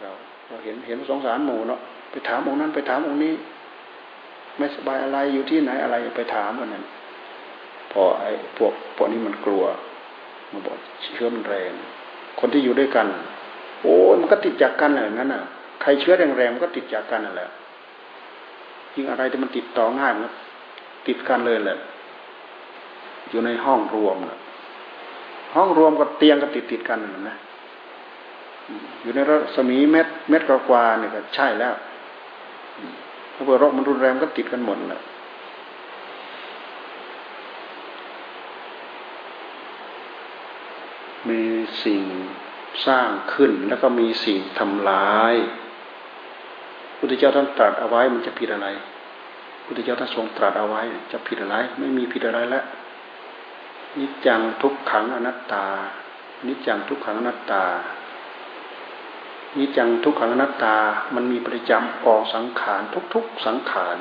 เราเราเห็นเห็นสงสารหมู่เนาะไปถามองค์นั้นไปถามองค์นี้ ไม่สบายอะไรอยู่ที่ไหนอะไรไปถามมันนั่น พอไอ้พวกพวกนี้มันกลัวมันบอกเชื้อมันแรง คนที่อยู่ด้วยกัน โอ้มันก็ติดจากกันอะไรนั้นอะ ใครเชื้อแรงๆมันก็ติดจากกันนั่นแหละยิ่งอะไรที่มันติดต่อง่ายมันติดกันเลยแหละ อยู่ในห้องรวมนะห้องรวมกับเตียงก็ติดติดกันนะ อยู่ในรัศมีเม็ดเม็ดกว่าเนี่ยก็ใช่แล้วถ้าเกิดโรคมันรุนแรงก็ติดกันหมดแหละ มีสิ่งสร้างขึ้นแล้วก็มีสิ่งทำลายพุทธเจ้าท่านตรัสเอาไว้มันจะผิดอะไรพุทธเจ้าท่านทรงตรัสเอาไว้จะผิดอะไร ไม่มีผิดอะไรแล้วนิจจังทุกขังอนัตตา นิจจังทุกขังอนัตตานิจจังทุกขังอนัตตา มันมีประจำกองสังขารทุกๆสังขาร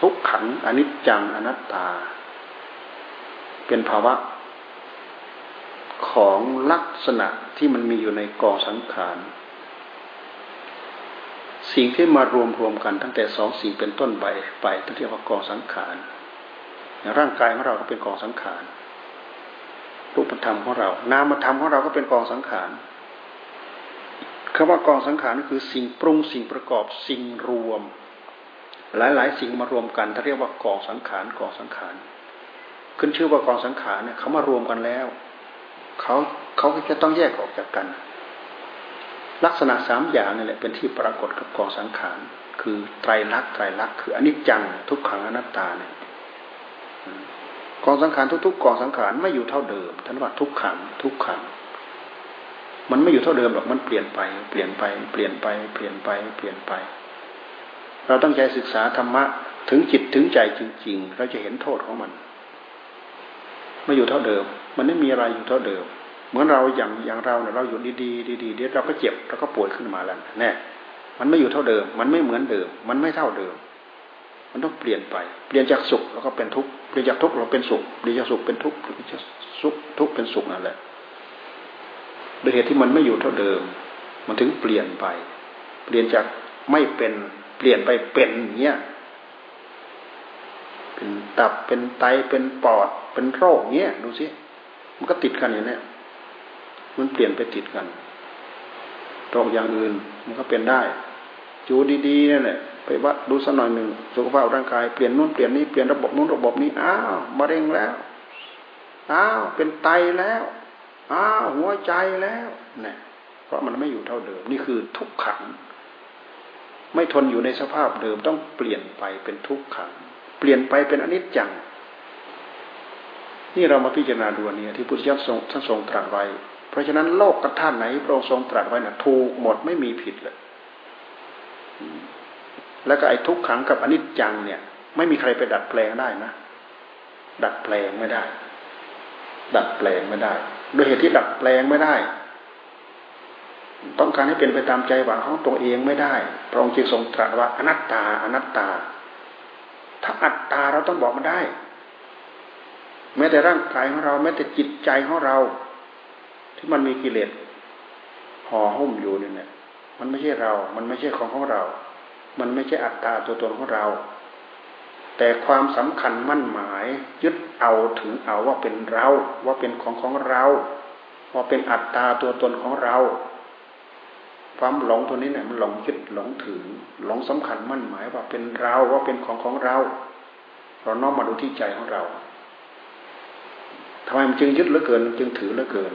ทุกขังอนิจจังอนัตตา เป็นภาวะ ของลักษณะที่มันมีอยู่ในกองสังขาร สิ่งที่มารวมรวมกันตั้งแต่สองสิ่งเป็นต้นไปไปตั้งเรียกว่ากองสังขารอย่างร่างกายของเราก็เป็นกองสังขารรูปธรรมของเรา นามธรรมของเราก็เป็นกองสังขารคำว่ากองสังขารก็คือสิ่งปรุงสิ่งประกอบสิ่งรวม หลายๆ สิ่งมารวมกันถ้าเรียกว่ากองสังขารกองสังขารขึ้นชื่อว่ากองสังขารเนี่ยเขามารวมกันแล้ว เขาเขาจะต้องแยกออกจากกัน ลักษณะสามอย่างนี่แหละเป็นที่ปรากฏกับกองสังขารคือไตรลักษณ์ไตรลักษณ์คืออนิจจังทุกขังอนัตตาเนี่ยกองสังขารทุกๆกองสังขารไม่อยู่เท่าเดิมท่านว่าทุกขังทุกขัง มันไม่อยู่เท่าเดิมหรอกมันเปลี่ยนไป เปลี่ยนไปเปลี่ยนไป เปลี่ยนไปเปลี่ยนไป เราตั้งใจศึกษาธรรมะถึงจิตถึงใจจริง ๆ เราจะเห็นโทษของมัน ไม่อยู่เท่าเดิม มันไม่มีอะไรอยู่เท่าเดิม เหมือนเราอย่างอย่างเราเนี่ยเราอยู่ดีๆดีๆเดี๋ยวเราก็เจ็บเราก็ป่วยขึ้นมาแล้วแน่มันไม่อยู่เท่าเดิม มันไม่เหมือนเดิม มันไม่เท่าเดิม มันต้องเปลี่ยนไป เปลี่ยนจากสุขแล้วก็เป็นทุกข์เปลี่ยนจากทุกข์เราเป็นสุขเปลี่ยนจากสุขเป็นทุกข์เปลี่ยนจากสุขทุกข์เป็นสุขนั่นแหละโดยเหตุที่มันไม่อยู่เท่าเดิม มันถึงเปลี่ยนไป เปลี่ยนจากไม่เป็นเปลี่ยนไปเป็นเนี้ยเป็นตับเป็นไตเป็นปอดเป็นโรคเนี้ยดูสิ มันก็ติดกันอย่างนี้มันเปลี่ยนไปติดกันโรคอย่างอื่นมันก็เป็นได้จูดีๆนั่นแหละไปวัดดูสักหน่อยหนึ่งสุขภาพร่างกายเปลี่ยนนู่นเปลี่ยนนี้เปลี่ยนระบบนู่นระบบนี้อ้าวมะเร็งแล้วอ้าวเป็นไตแล้วอ้าวหัวใจแล้วเนี่ยเพราะมันไม่อยู่เท่าเดิม นี่คือทุกขัง ไม่ทนอยู่ในสภาพเดิมต้องเปลี่ยนไปเป็นทุกขัง เปลี่ยนไปเป็นอนิจจัง นี่เรามาพิจารณาดูนี้ที่พุทธเจ้าทรงท่านทรงตรัสไว้ เพราะฉะนั้นโลกกระท่านไหนพระองค์ทรงตรัสไว้นะ่ะถูกหมดไม่มีผิดเลย แล้วก็ไอ้ทุกขังกับอนิจจังเนี่ย ไม่มีใครไปดัดแปลงได้นะ ดัดแปลงไม่ได้ ดัดแปลงไม่ได้ โดยเหตุที่ดัดแปลงไม่ได้ ต้องการให้เป็นไปตามใจหวังของตัวเองไม่ได้ พระองค์จึงทรงตรัสว่าอนัตตา อนัตตา ถ้าอัตตาเราต้องบอกมันได้ แม้แต่ร่างกายของเรา แม้แต่จิตใจของเรา ที่มันมีกิเลสห่อหุ้มอยู่เนี่ยมันไม่ใช่เรา มันไม่ใช่ของของเรา มันไม่ใช่อัตตาตัวตนของเรา แต่ความสำคัญมั่นหมาย ยึดเอาถึงเอาว่าเป็นเรา ว่าเป็นของของเรา ว่าเป็นอัตตาตัวตนของเรา ความหลงตัวนี้เนี่ยมันหลงยึดหลงถือ หลงสำคัญมั่นหมายว่าเป็นเราว่าเป็นของของเรา เราน้อมมาดูที่ใจของเรา ทำไมมันจึงยึดเหลือเกิน จึงถือเหลือเกิน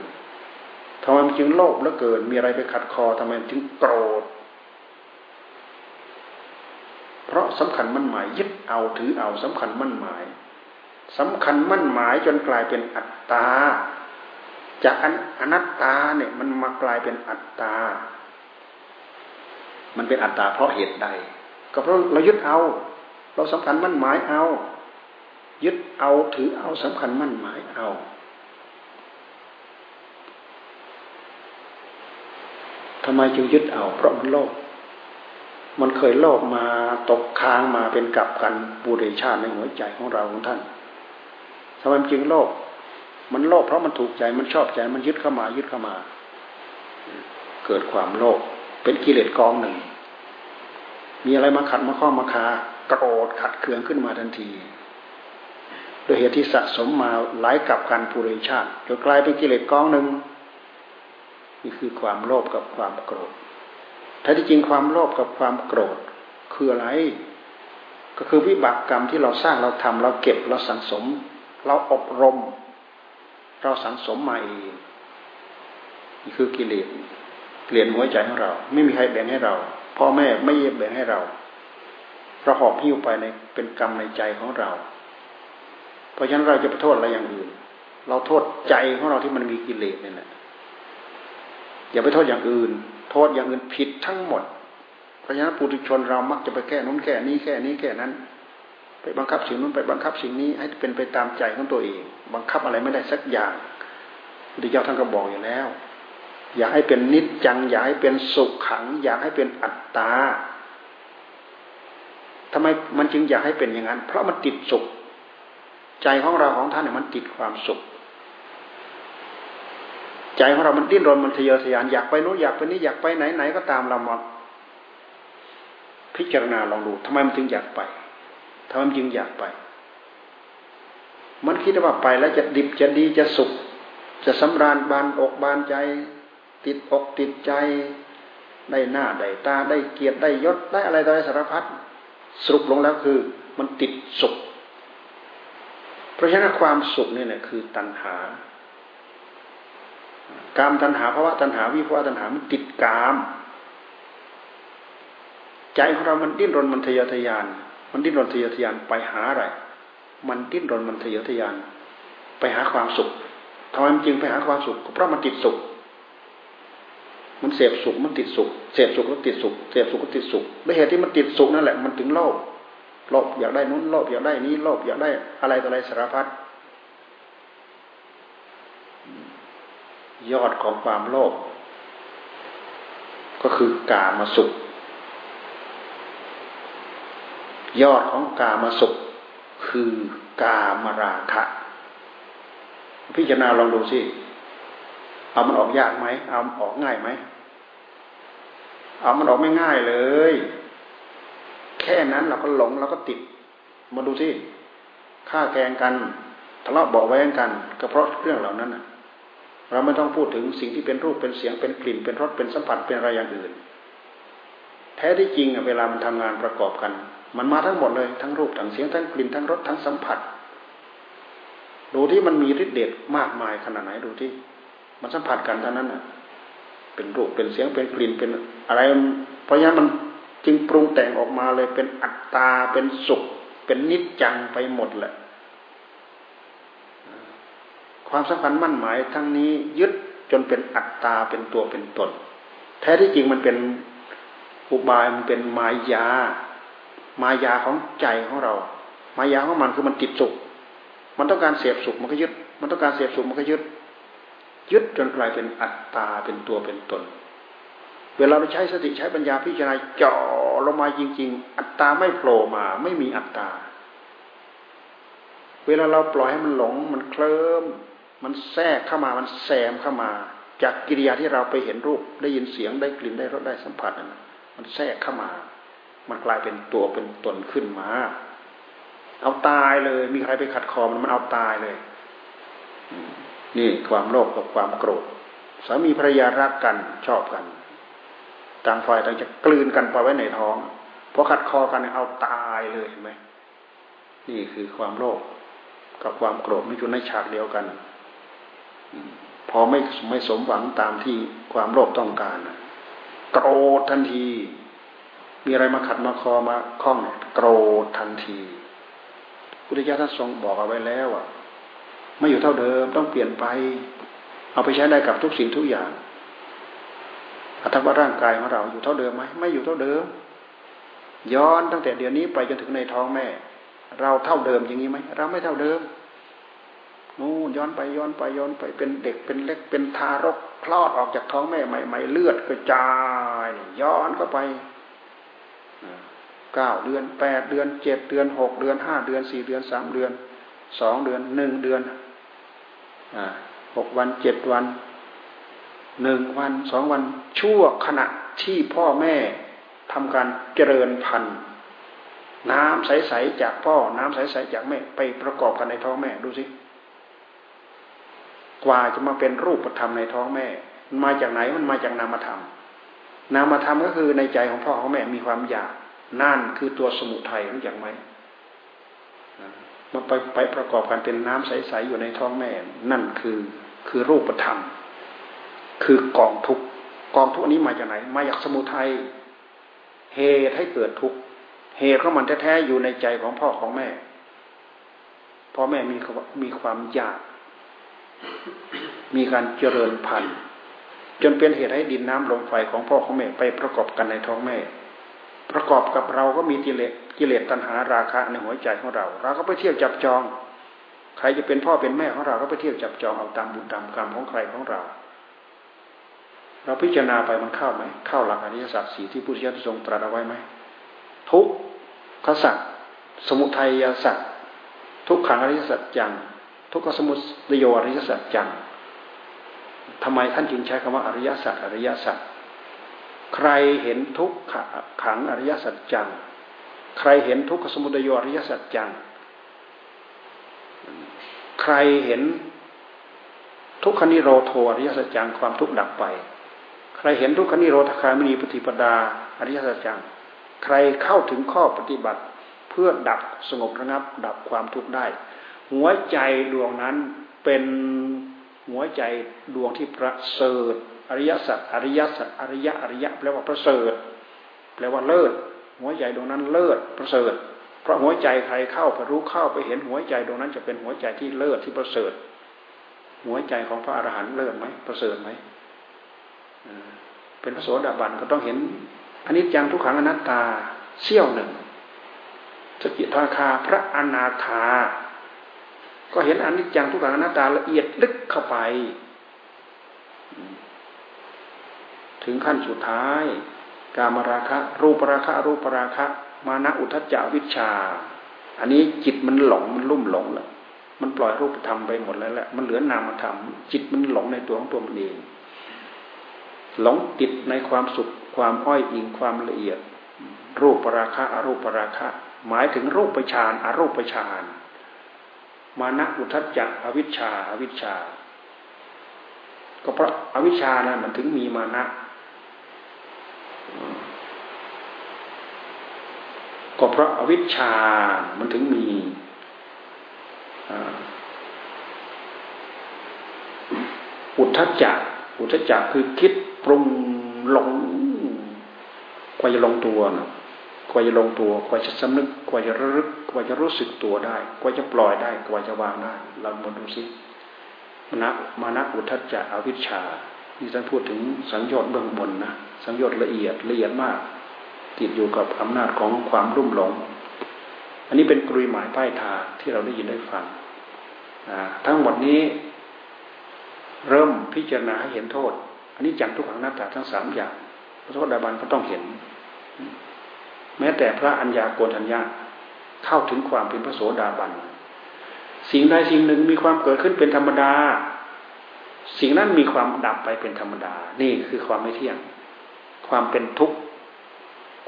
ทำไมมันจึงโลภเหลือเกิน มีอะไรไปขัดคอทำไมมันจึงโกรธ เพราะสำคัญมั่นหมายยึดเอาถือเอาสำคัญมั่นหมายสำคัญมั่นหมายจนกลายเป็นอัตตา จากอนัตตาเนี่ยมันมากลายเป็นอัตตา มันเป็นอัตตาเพราะเหตุใด ก็เพราะเรายึดเอา เราสำคัญมั่นหมายเอา ยึดเอาถือเอาสำคัญมั่นหมายเอา ทำไมจึงยึดเอา เพราะมันโลภ มันเคยโลภมาตกค้างมาเป็นกับกันบูเรชาติในหัวใจของเราของท่านทำไมจึงโลภ มันโลภเพราะมันถูกใจมันชอบใจมันยึดเข้ามายึดเข้ามา เกิดความโลภเป็นกิเลสกองหนึ่ง มีอะไรมาขัดมาข้อมาคาโกรธขัดเคืองขึ้นมาทันที โดยเหตุที่สะสมมาหลายกับการปุเรชาติจนกลายเป็นกิเลสกองหนึ่งนี่คือความโลภกับความโกรธแท้ที่จริงความโลภกับความโกรธคืออะไร ก็คือวิบากกรรมที่เราสร้างเราทำเราเก็บเราสังสม เราอบรม เราสังสมมาเองนี่คือกิเลสเปลี่ยนหัวใจของเรา ไม่มีใครแบ่งให้เราพ่อแม่ไม่แบ่งให้เราเราหอบหิ้วไปในเป็นกรรมในใจของเรา เพราะฉะนั้นเราจะไปโทษอะไรอย่างอื่น เราโทษใจของเราที่มันมีกิเลสนี่แหละอย่าไปโทษอย่างอื่น โทษอย่างอื่นผิดทั้งหมด เพราะฉะนั้นปุถุชนเรามักจะไปแก้นู้นแก้นี้แก้นี้แก้นั้น ไปบังคับสิ่งนู้นไปบังคับสิ่งนี้ ให้เป็นไปตามใจของตัวเอง บังคับอะไรไม่ได้สักอย่างพุทธเจ้าท่านก็บอกอยู่แล้ว อยากให้เป็นนิจจัง อยากให้เป็นสุขขัง อยากให้เป็นอัตตาทำไมมันจึงอยากให้เป็นอย่างนั้น เพราะมันติดสุข ใจของเราของท่านเนี่ยมันติดความสุข ใจของเรามันดิ้นรนมันทะเยอทะยานอยากไปนู้นอยากไปนี้อยากไปไหนไหนก็ตามเราหมดพิจารณาลองดูทำไมมันจึงอยากไปทำไมมันจึงอยากไป มันคิดว่าไปแล้วจะดิบจะดีจะสุข จะสำราญบานอกบานใจ ติดอกติดใจ ได้หน้าได้ตาได้เกียรติได้ยศได้อะไรต่ออะไรสารพัดสรุปลงแล้วคือ มันติดสุข เพราะฉะนั้นความสุขนี่แหละคือตัณหา กามตัณหาภาวะตัณหาวิภาวะตัณหามันติดกาม ใจของเรามันดิ้นรนมันทะเยอทะยาน มันดิ้นรนทะเยอทะยานไปหาอะไร มันดิ้นรนมันทะเยอทะยาน ไปหาความสุขทำไมมันจึงไปหาความสุขเพราะมันติดสุข มันเสพสุขมันติดสุข เสพสุขแล้วติดสุข เสพสุขก็ติดสุขด้วยเหตุที่มันติดสุขนั่นแหละมันถึงโลภ โลภอยากได้นู้นโลภอยากได้นี้โลภอยากได้อะไรต่ออะไรสารพัดยอดของความโลภก็คือกามาสุข ยอดของกามาสุข คือกามราคะ พิจารณาลองดูสิ เอามันออกยากไหม เอาออกง่ายไหม เอามันออกไม่ง่ายเลย แค่นั้นเราก็หลงเราก็ติด มาดูสิฆ่าแกงกันทะเลาะเบาแวงกัน ก็เพราะเรื่องเหล่านั้นเราไม่ต้องพูดถึงสิ่งที่เป็นรูปเป็นเสียงเป็นกลิ่นเป็นรสเป็นสัมผัสเป็นอะไรอย่างอื่น แท้ที่จริงเวลามันทำงานประกอบกัน มันมาทั้งหมดเลยทั้งรูปทั้งเสียงทั้งกลิ่นทั้งรสทั้งสัมผัส ดูที่มันมีฤทธิ์เดชมากมายขนาดไหนดูที่ มันสัมผัสกันเท่านั้นน่ะเป็นรูปเป็นเสียงเป็นกลิ่นเป็นอะไร เพราะฉะนั้นมัน จึงปรุงแต่งออกมาเลยเป็นอัตตาเป็นสุข เป็นนิจจังไปหมดแหละ ความสำคัญมั่นหมายทั้งนี้ยึดจนเป็นอัตตาเป็นตัวเป็นตน แท้ที่จริงมันเป็นอุบายมันเป็นมายา มายาของใจของเรา มายาของมันคือมันติดสุข มันต้องการเสพสุขมันก็ยึด มันต้องการเสพสุขมันก็ยึด ยึดจนกลายเป็นอัตตาเป็นตัวเป็นตน เวลาเราใช้สติใช้ปัญญาพิจารณาเจาะลงมาจริง ๆ อัตตาไม่โผล่มาไม่มีอัตตา เวลาเราปล่อยให้มันหลงมันเคลิ้มมันแทรกเข้ามามันแสมเข้ามา จากกิริยาที่เราไปเห็นรูปได้ยินเสียงได้กลิ่นได้รสได้สัมผัสนั้นมันแทรกเข้ามา มันกลายเป็นตัวเป็นตนขึ้นมา เอาตายเลย มีใครไปขัดคอมันมันเอาตายเลย นี่ความโลภกับความโกรธสามีภรรยารักกันชอบกัน ต่างฝ่ายต่างจะกลืนกันไปไว้ในท้องพอขัดคอกันเอาตายเลยเห็นไหมนี่คือความโลภกับความโกรธไม่อยู่ในฉากเดียวกัน พอไม่ไม่สมหวังตามที่ความโลภต้องการโกรธทันที มีอะไรมาขัดมาคอมาคล้องโกรธทันทีพุทธเจ้าท่านทรงบอกเอาไว้แล้วอะไม่อยู่เท่าเดิมต้องเปลี่ยนไป เอาไปใช้ได้กับทุกสิ่งทุกอย่าง อัตว่าร่างกายของเราอยู่เท่าเดิมไหมไม่อยู่เท่าเดิม ย้อนตั้งแต่เดี๋ยวนี้ไปจนถึงในท้องแม่ เราเท่าเดิมอย่างนี้ไหมเราไม่เท่าเดิมนู่นย้อนไปย้อนไปย้อนไปเป็นเด็กเป็นเล็กเป็นทารกคลอดออกจากท้องแม่ใหม่ๆเลือดกระจายย้อนก็ไปเก้าเดือนแปดเดือนเจ็ดเดือนหกเดือนห้าเดือนสี่เดือนสามเดือนสองเดือนหนึ่งเดือนหกวันเจ็ดวัน หนึ่งวันสองวันชั่วขณะที่พ่อแม่ทำการเจริญพันธุ์ น้ำใสๆจากพ่อ น้ำใสๆจากแม่ไปประกอบกันในท้องแม่ดูสิกว่าจะมาเป็นรูปธรรมในท้องแม่ มันมาจากไหนมันมาจากนามธรรม นามธรรมก็คือในใจของพ่อของแม่มีความอยากนั่นคือตัวสมุทัยรู้จักไหมมันไปไปประกอบกันเป็นน้ำใสๆอยู่ในท้องแม่ นั่นคือคือรูปธรรม คือกองทุกกองทุกนี้มาจากไหน มาจากสมุทัยเหตุให้เกิดทุกเหตุของมันแท้ๆอยู่ในใจของพ่อของแม่พ่อแม่มีมีความอยาก มีการเจริญพันธุ์จนเป็นเหตุให้ดินน้ำลมไฟของพ่อของแม่ไปประกอบกันในท้องแม่ ประกอบกับเราก็มีกิเลสกิเลสตัณหาราคะในหัวใจของเรา เราก็ไปเที่ยวจับจอง ใครจะเป็นพ่อเป็นแม่ของเราก็ไปเที่ยวจับจองเอาตามบุญตามกรรมของใครของเรา เราพิจารณาไปมันเข้าไหมเข้าหลักอริยสัจสีที่พุทธเจ้าทรงตรัสเอาไว้ไหมทุกขสัจสมุทัยสัจทุกขังอริยสัจจังทุกขสมุทโยอริยสัจจังทำไมท่านจึงใช้คำว่าอริยสัจอริยสัจใครเห็นทุกขังอริยสัจจัง ใครเห็นทุกขสมุทโยอริยสัจจัง ใครเห็นทุกขนิโรโทอริยสัจจังความทุกข์ดับไป ใครเห็นทุกขนิโรธคามินีปฏิปดาอริยสัจจังใครเข้าถึงข้อปฏิบัติเพื่อดับสงบระงับ ดับความทุกข์ได้ หัวใจดวงนั้นเป็นหัวใจดวงที่ประเสริฐอริยสัจอริยสัจอริยะอริยะแปลว่าประเสริฐแปลว่าเลิศหัวใจดวงนั้นเลิศประเสริฐเพราะหัวใจใครเข้าไปรู้เข้าไปเห็นหัวใจดวงนั้นจะเป็นหัวใจที่เลิศที่ประเสริฐ หัวใจของพระอรหันต์เลิศไหมประเสริฐไหม เป็นพระโสดาบันก็ต้องเห็นอันนี้จังทุกขังอนัตตาเสี้ยวหนึ่งสกิทาคาพระอนาคา ก็เห็นอนิจจังทุกขังอนัตตาละเอียดลึกเข้าไป ถึงขั้นสุดท้าย กามราคะ รูปราคะ รูปราคะ มานะอุทจจาวิชา อันนี้จิตมันหลงมันลุ่มหลงแล้วมันปล่อยรูปธรรมไปหมดแล้วแหละ มันเหลือนามธรรม จิตมันหลงในตัวของตัวมันเอง หลงติดในความสุข ความอ้อยอิงความละเอียด รูปราคะอรูปราคะ หมายถึงรูปฌานอรูปฌานมานะอุทจจะอวิชชาอวิชชา ก็เพราะอาวิชชานะมันถึงมีมานะก็เพราะอาวิชชา มันถึงมีอุทจจะ อุทจจะคือคิดปรุงหลงกว่าจะลงตัวนะกว่าจะลงตัวกว่าจะสำนึกกว่าจะระลึกกว่าจะรู้สึกตัวได้กว่าจะปล่อยได้กว่าจะวางได้เรามาดูสิมณมานะอุทจจะอวิชชานี่ท่านพูดถึงสังโยชน์เบื้องบนนะสังโยชน์ละเอียดละเอียดมาก ติดอยู่กับอำนาจของความรุ่มหลง อันนี้เป็นกรุยหมายป้ายทางที่เราได้ยินได้ฟังทั้งหมดนี้ เริ่มพิจารณาให้เห็นโทษ อันนี้จังทุกขังน้าตาทั้งสามอย่างพระโทษดาบันก็ต้องเห็น แม้แต่พระอัญญาโกณทัญญาเข้าถึงความเป็นพระโสดาบัน สิ่งใดสิ่งหนึ่งมีความเกิดขึ้นเป็นธรรมดา สิ่งนั้นมีความดับไปเป็นธรรมดา นี่คือความไม่เที่ยง ความเป็นทุกข์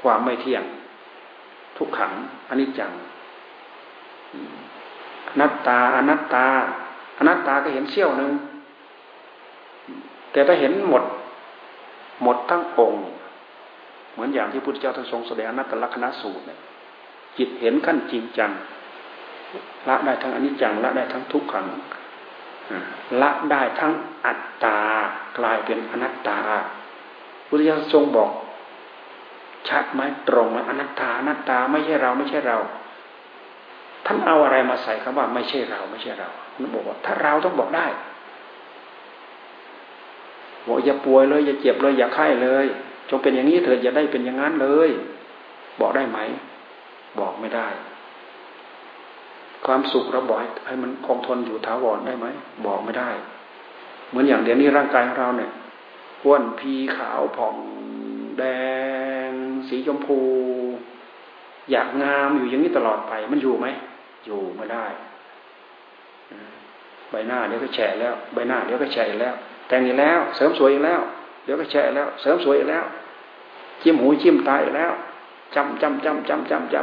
ความไม่เที่ยง ทุกขังอนิจจังอนัตตาอนัตตาอนัตตาก็เห็นเสี้ยวหนึ่ง แต่ถ้าเห็นหมด หมดทั้งองค์ เหมือนอย่างที่พุทธเจ้าท่านทรงแสดงนัตตลักษณะสูตรเนี่ยจิตเห็นขั้นจริงจัง ละได้ทั้งอนิจจังละได้ทั้งทุกขังละได้ทั้งอัตตากลายเป็นอนัตตาพุทธเจ้าทรงบอกชัดไหมตรงไหมอนัตตาอนัตตาไม่ใช่เราไม่ใช่เรา ท่านเอาอะไรมาใส่คำว่า ไม่ใช่เราไม่ใช่เราท่านบอกว่า ถ้าเราต้องบอกได้ บอกอย่าป่วยเลย อย่าเจ็บเลยอย่าไข้เลย จงเป็นอย่างนี้เถิดอย่าได้เป็นอย่างนั้นเลย บอกได้ไหม บอกไม่ได้ ความสุขเราบอกให้มันคงทนอยู่ถาวรได้ไหมบอกไม่ได้ เหมือนอย่างเดี๋ยวนี้ร่างกายของเราเนี่ยอ้วนพีขาวผ่องแดง สีชมพู อยากงามอยู่อย่างนี้ตลอดไป มันอยู่ไหมอยู่ไม่ได้ใบหน้าเดี๋ยวก็แฉะแล้ว ใบหน้าเดี๋ยวก็แฉะแล้ว แต่งอีกแล้ว เสริมสวยอีกแล้ว เดี๋ยวก็แช่แล้ว เสริมสวยแล้ว จิ้มหูจิ้มตายแล้วจำจำจำจำจำจ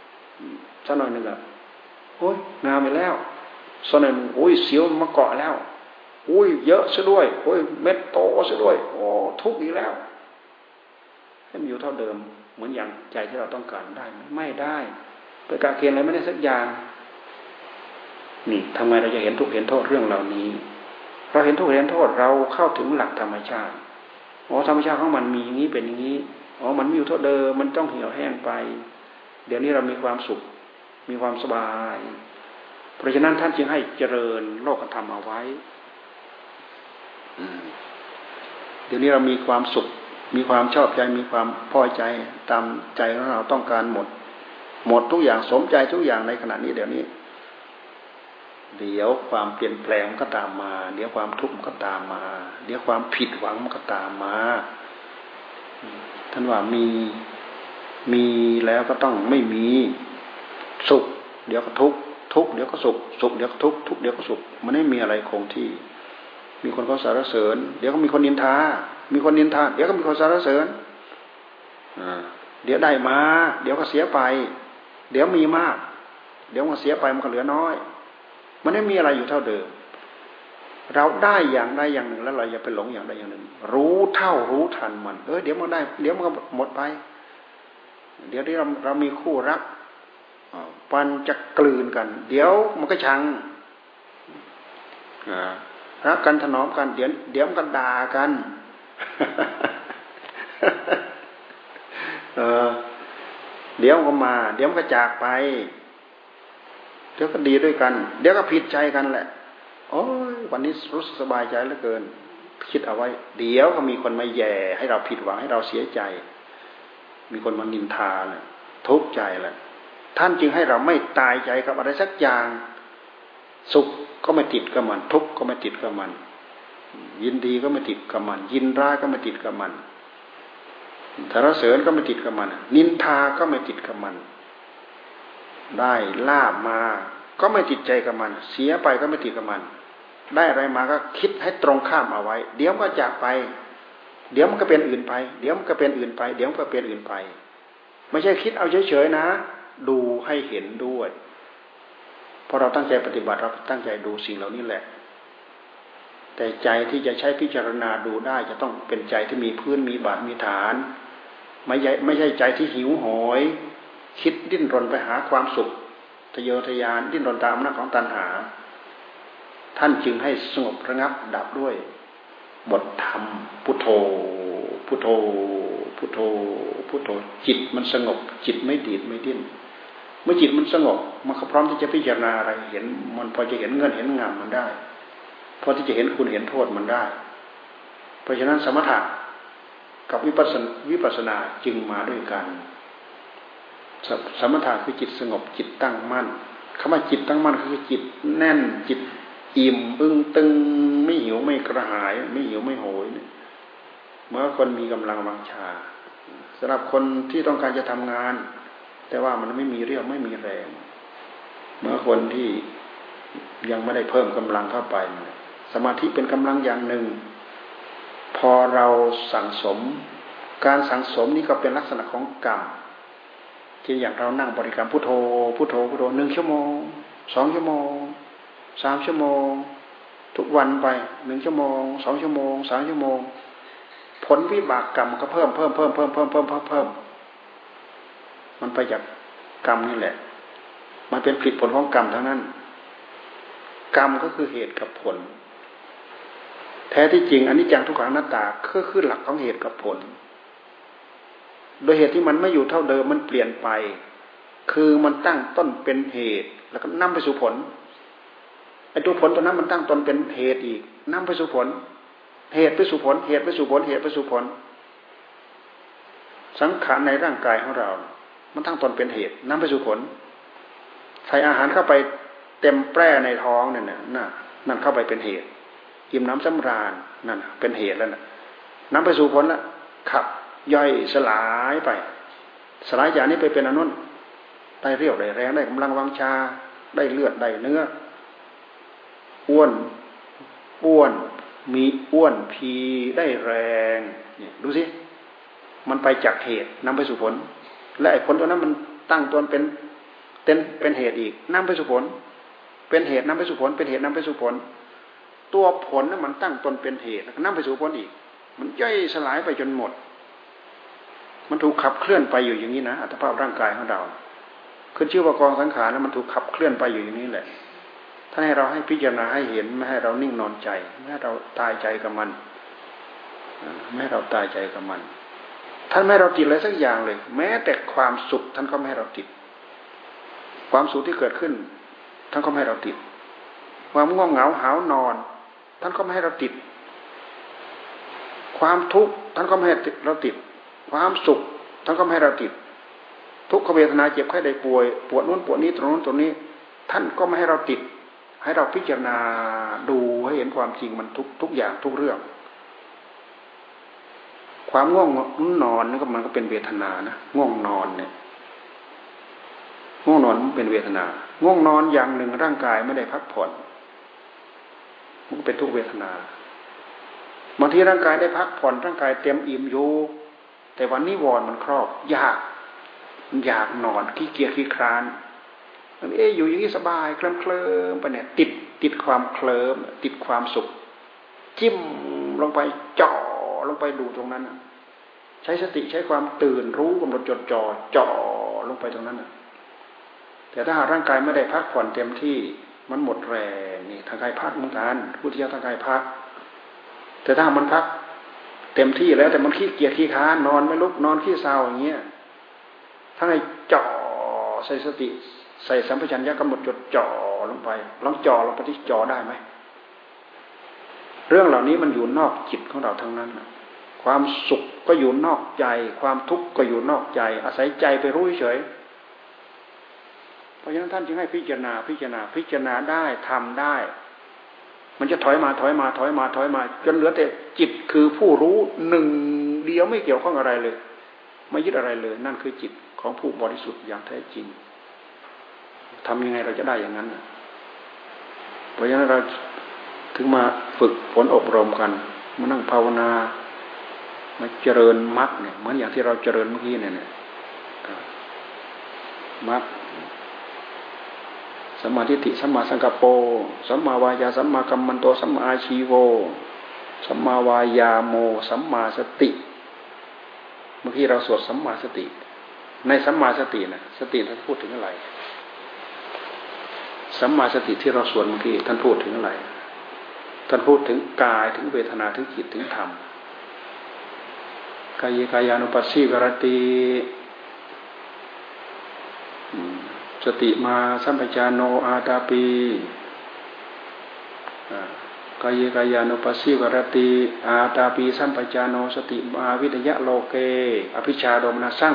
ำสักหน่อยหนึ่งอะโอ้ยงามไปแล้วสักหน่อยโอ้ยเสียวมาเกาะแล้วโอ้ยเยอะซะด้วยโอ้ยเม็ดโตซะด้วย โอ้ทุกข์อีกแล้วให้มันอยู่เท่าเดิม เหมือนอย่างใจที่เราต้องการได้ไหมไม่ได้ไปกาเกณฑ์อะไรไม่ได้สักอย่าง นี่ทำไมเราจะเห็นทุกเห็นโทษเรื่องเหล่านี้ เราเห็นทุกเห็นโทษเราเข้าถึงหลักธรรมชาติอ๋อธรรมชาติของมันมีอย่างนี้เป็นอย่างนี้อ๋อมันมีอยู่เท่าเดิมมันต้องเหี่ยวแห้งไป เดี๋ยวนี้เรามีความสุข มีความสบาย เพราะฉะนั้นท่านจึงให้เจริญโลกธรรมเอาไว้เดี๋ยวนี้เรามีความสุข มีความชอบใจ มีความพอใจตามใจของเราต้องการหมด หมดทุกอย่างสมใจทุกอย่างในขณะนี้เดี๋ยวนี้ เดี๋ยวความเปลี่ยนแปลงก็ตามมา เดี๋ยวความทุกข์ก็ตามมา เดี๋ยวความผิดหวังมันก็ตามมาท่านว่ามีมีแล้วก็ต้องไม่มีสุข เดี๋ยวก็ทุกข์ทุกข์เดี๋ยวก็สุขสุขเดี๋ยวก็ทุกข์ทุกข์เดี๋ยวก็สุขมันไม่มีอะไรคงที่ มีคนเขาสารเสริญ เดี๋ยวก็มีคนนินทา มีคนนินทา เดี๋ยวก็มีคนสารเสริญเดี๋ยวได้มา เดี๋ยวก็เสียไป เดี๋ยวมีมาก เดี๋ยวมันเสียไปมันก็เหลือน้อย มันไม่มีอะไรอยู่เท่าเดิม เราได้อย่างใดอย่างหนึ่งแล้วเราอย่าไปหลงอย่างใดอย่างหนึ่ง รู้เท่ารู้ทันมัน เออเดี๋ยวมันได้ เดี๋ยวมันก็หมดไป เดี๋ยวที่เราเรามีคู่รักมันจะกลืนกัน เดี๋ยวมันก็ชังรักกันถนอมกัน เดี๋ยวเดี๋ยวมันก็ด่ากันเออเดี๋ยวก็มา เดี๋ยวมันก็จากไป เดี๋ยวก็ดีด้วยกัน เดี๋ยวก็ผิดใจกันแหละโอ้ยวันนี้รู้สึกสบายใจเหลือเกิน คิดเอาไว้ เดี๋ยวก็มีคนมาแย่ ให้เราผิดหวังให้เราเสียใจ มีคนมานินทาเลยทุกข์ใจแหละท่านจึงให้เราไม่ตายใจกับอะไรสักอย่าง สุขก็ไม่ติดกับมัน ทุกข์ก็ไม่ติดกับมัน ยินดีก็ไม่ติดกับมัน ยินร้ายก็ไม่ติดกับมันสารเสริญก็ไม่ติดกับมัน นินทาก็ไม่ติดกับมัน ได้ลาบมา ก็ไม่ติดใจกับมัน เสียไปก็ไม่ติดกับมัน ได้อะไรมาก็คิดให้ตรงข้ามเอาไว้ เดี๋ยวก็จากไป เดี๋ยวมันก็เป็นอื่นไป เดี๋ยวมันก็เป็นอื่นไป เดี๋ยวมันก็เป็นอื่นไป ไม่ใช่คิดเอาเฉยๆนะ ดูให้เห็นด้วยพอเราตั้งใจปฏิบัติเราตั้งใจดูสิ่งเหล่านี้แหละ แต่ใจที่จะใช้พิจารณาดูได้จะต้องเป็นใจที่มีพื้นมีบาดมีฐาน ไม่ใช่ไม่ใช่ใจที่หิวโหย คิดดิ้นรนไปหาความสุขทะเยอทะยานดิ้นรนตามน้าของตัณหา ท่านจึงให้สงบระงับดับด้วย บทธรรมพุทโธ พุทโธ พุทโธ พุทโธ จิตมันสงบ จิตไม่ดีดไม่ดิ้นเมื่อจิตมันสงบ มันก็พร้อมที่จะพิจารณาอะไรเห็น มันพอจะเห็นเงินเห็นงามมันได้ พอที่จะเห็นคุณเห็นโทษมันได้ เพราะฉะนั้นสมถะกับวิปัสวิปัสนาจึงมาด้วยกัน สมถะคือจิตสงบจิตตั้งมั่นคำว่าจิตตั้งมั่นคือจิตแน่นจิตอิ่มอึ้งตึงไม่หิวไม่กระหาย ไม่หิวไม่โหยเมื่อคนมีกำลังวังชาสำหรับคนที่ต้องการจะทำงาน แต่ว่ามันไม่มีเรี่ยวไม่มีแรง เมื่อคนที่ยังไม่ได้เพิ่มกำลังเข้าไป สมาธิเป็นกำลังอย่างหนึ่ง พอเราสั่งสม การสั่งสมนี่ก็เป็นลักษณะของกรรม ช่นอย่างเรานั่งบริกรรมพุทโธพุทโธพุทโธหนึ่งชั่วโมงสองชั่วโมงสามชั่วโมง ทุกวันไปหนึ่งชั่วโมงสองชั่วโมงสามชั่วโมง ผลวิบากกรรมก็เพิ่มเพิ่มเพิ่มเพิ่มเพิ่มเพิ่มเพิ่มเพิ่มมันไปจากกรรมนี่แหละ มันเป็นผลผลของกรรมทั้งนั้น กรรมก็คือเหตุกับผล แท้ที่จริงอันนี้จังทุกขังหน้าตาก็คือหลักของเหตุกับผล โดยเหตุที่มันไม่อยู่เท่าเดิมมันเปลี่ยนไป คือมันตั้งต้นเป็นเหตุ แล้วก็นำไปสู่ผลไอ้ตัวผลตัวนั้นมันตั้งต้นเป็นเหตุอีกนำไปสู่ผล เหตุไปสู่ผล เหตุไปสู่ผล เหตุไปสู่ผล สังขารในร่างกายของเรา มันตั้งต้นเป็นเหตุนำไปสู่ผล ใส่อาหารเข้าไปเต็มแปร่ในท้องนั่นน่ะนั่นเข้าไปเป็นเหตุ อิ่มน้ำสำราญนั่นเป็นเหตุแล้วน่ะนำไปสู่ผลล้วขับ ย่อยสลายไป สลายจากนี้ไปเป็นอนุนได้เรียวได้แรงได้กำลังวังชา ได้เลือดได้เนื้อ อ้วนอ้วน มีอ้วนพีได้แรงเนี่ยดูสิมันไปจากเหตุนำไปสู่ผล และไอ้ผลตัวนั้นมันตั้งตัวเป็นเป็นเป็นเหตุอีกนำไปสู่ผล เป็นเหตุนำไปสู่ผล เป็นเหตุนำไปสู่ผล ตัวผลนั้นมันตั้งตนเป็นเหตุนำไปสู่ผลอีก มันย่อยสลายไปจนหมด มันถูกขับเคลื่อนไปอยู่อย่างนี้นะอัตภาพร่างกายของเราคือชื่อว่ากองสังขารแล้วมันถูกขับเคลื่อนไปอยู่อย่างนี้แหละท่านให้เราให้พิจารณาให้เห็นไม่ให้เรานิ่งนอนใจไม่ให้เราตายใจกับมันไม่ให้เราตายใจกับมัน ท่านไม่ให้เราติดอะไรสักอย่างเลย แม้แต่ความสุขท่านก็ไม่ให้เราติด ความสุขที่เกิดขึ้น ท่านก็ไม่ให้เราติด ความง่วงเหงาหานอน ท่านก็ไม่ให้เราติด ความทุกข์ท่านก็ไม่ให้เราติด ความสุขท่านก็ไม่ให้เราติด ทุกขเวทนาเจ็บไข้ได้ป่วย ปวดนู้นปวดนี้ตรงนู้นตรงนี้ ท่านก็ไม่ให้เราติด ให้เราพิจารณาดูให้เห็นความจริงมันทุกทุกอย่างทุกเรื่อง ความง่วงนอนนี่ก็มันก็เป็นเวทนานะง่วงนอนเนี่ยง่วงนอนมันเป็นเวทนา ง่วงนอนอย่างหนึ่งร่างกายไม่ได้พักผ่อน มันเป็นทุกเวทนาบางทีร่างกายได้พักผ่อนร่างกายเต็มอิ่มอยู่ แต่วันนี้วอนมันครอบยากมันอยากนอนขี้เกียจขี้คร้านมันเอ๊อยู่อย่างนี้สบายเคลิ้มเคลิ้มไปเนี่ยติดติดความเคลิ้มติดความสุข จิ้มลงไปจ่อลงไปดูตรงนั้นใช้สติใช้ความตื่นรู้กำหนดจดจ่อจ่อลงไปตรงนั้นแต่ถ้าหากร่างกายไม่ได้พักผ่อนเต็มที่มันหมดแรงนี่ทางกายพักเหมือนกันพุทธิยถาทางกายพัก แต่ถ้ามันพัก เต็มที่แล้วแต่มันขี้เกียจขี้ค้านนอนไม่ลุกนอนขี้เศร้าอย่างเงี้ยถ้าให้จ่อใส่สติ ใส่สัมปชัญญะกำหนดจดจ่อลงไปลองจ่อลงไปที่จ่อได้ไหมเรื่องเหล่านี้มันอยู่นอกจิตของเราทั้งนั้นความสุขก็อยู่นอกใจ ความทุกข์ก็อยู่นอกใจ อาศัยใจไปรู้เฉยเพราะฉะนั้นท่านจึงให้พิจารณาพิจารณาพิจารณาได้ทำได้ มันจะถอยมาถอยมาถอยมาถอยมา จนเหลือแต่จิตคือผู้รู้หนึ่งเดียวไม่เกี่ยวข้องอะไรเลย ไม่ยึดอะไรเลย นั่นคือจิตของผู้บริสุทธิ์อย่างแท้จริงทำยังไงเราจะได้อย่างนั้นเพราะฉะนั้นเราถึงมาฝึกฝนอบรมกันมานั่งภาวนามาเจริญมรรคเนี่ยเหมือนอย่างที่เราเจริญเมื่อกี้เนี่ยมรรค สัมมาทิฏฐิสัมมาสังกปรสัมมาวายาสัมมากัมมันโตสัมมาอาชีโวสัมมาวายาโมสัมมาสติเมื่อกี้เราสวดสัมมาสติ ในสัมมาสตินะสติท่านพูดถึงอะไรสัมมาสติที่เราสวดเมื่อกี้ท่านพูดถึงอะไร ท่านพูดถึงกายถึงเวทนาถึงจิตถึงธรรมกายกายานุปัสสีวรติ สติมาสัมปชานโนอาตาปีกายกายานุปัสสิวรติอาตาปีสัมปชานโนสติมาวิทยะโลเก อภิชาโดมนาสั่ง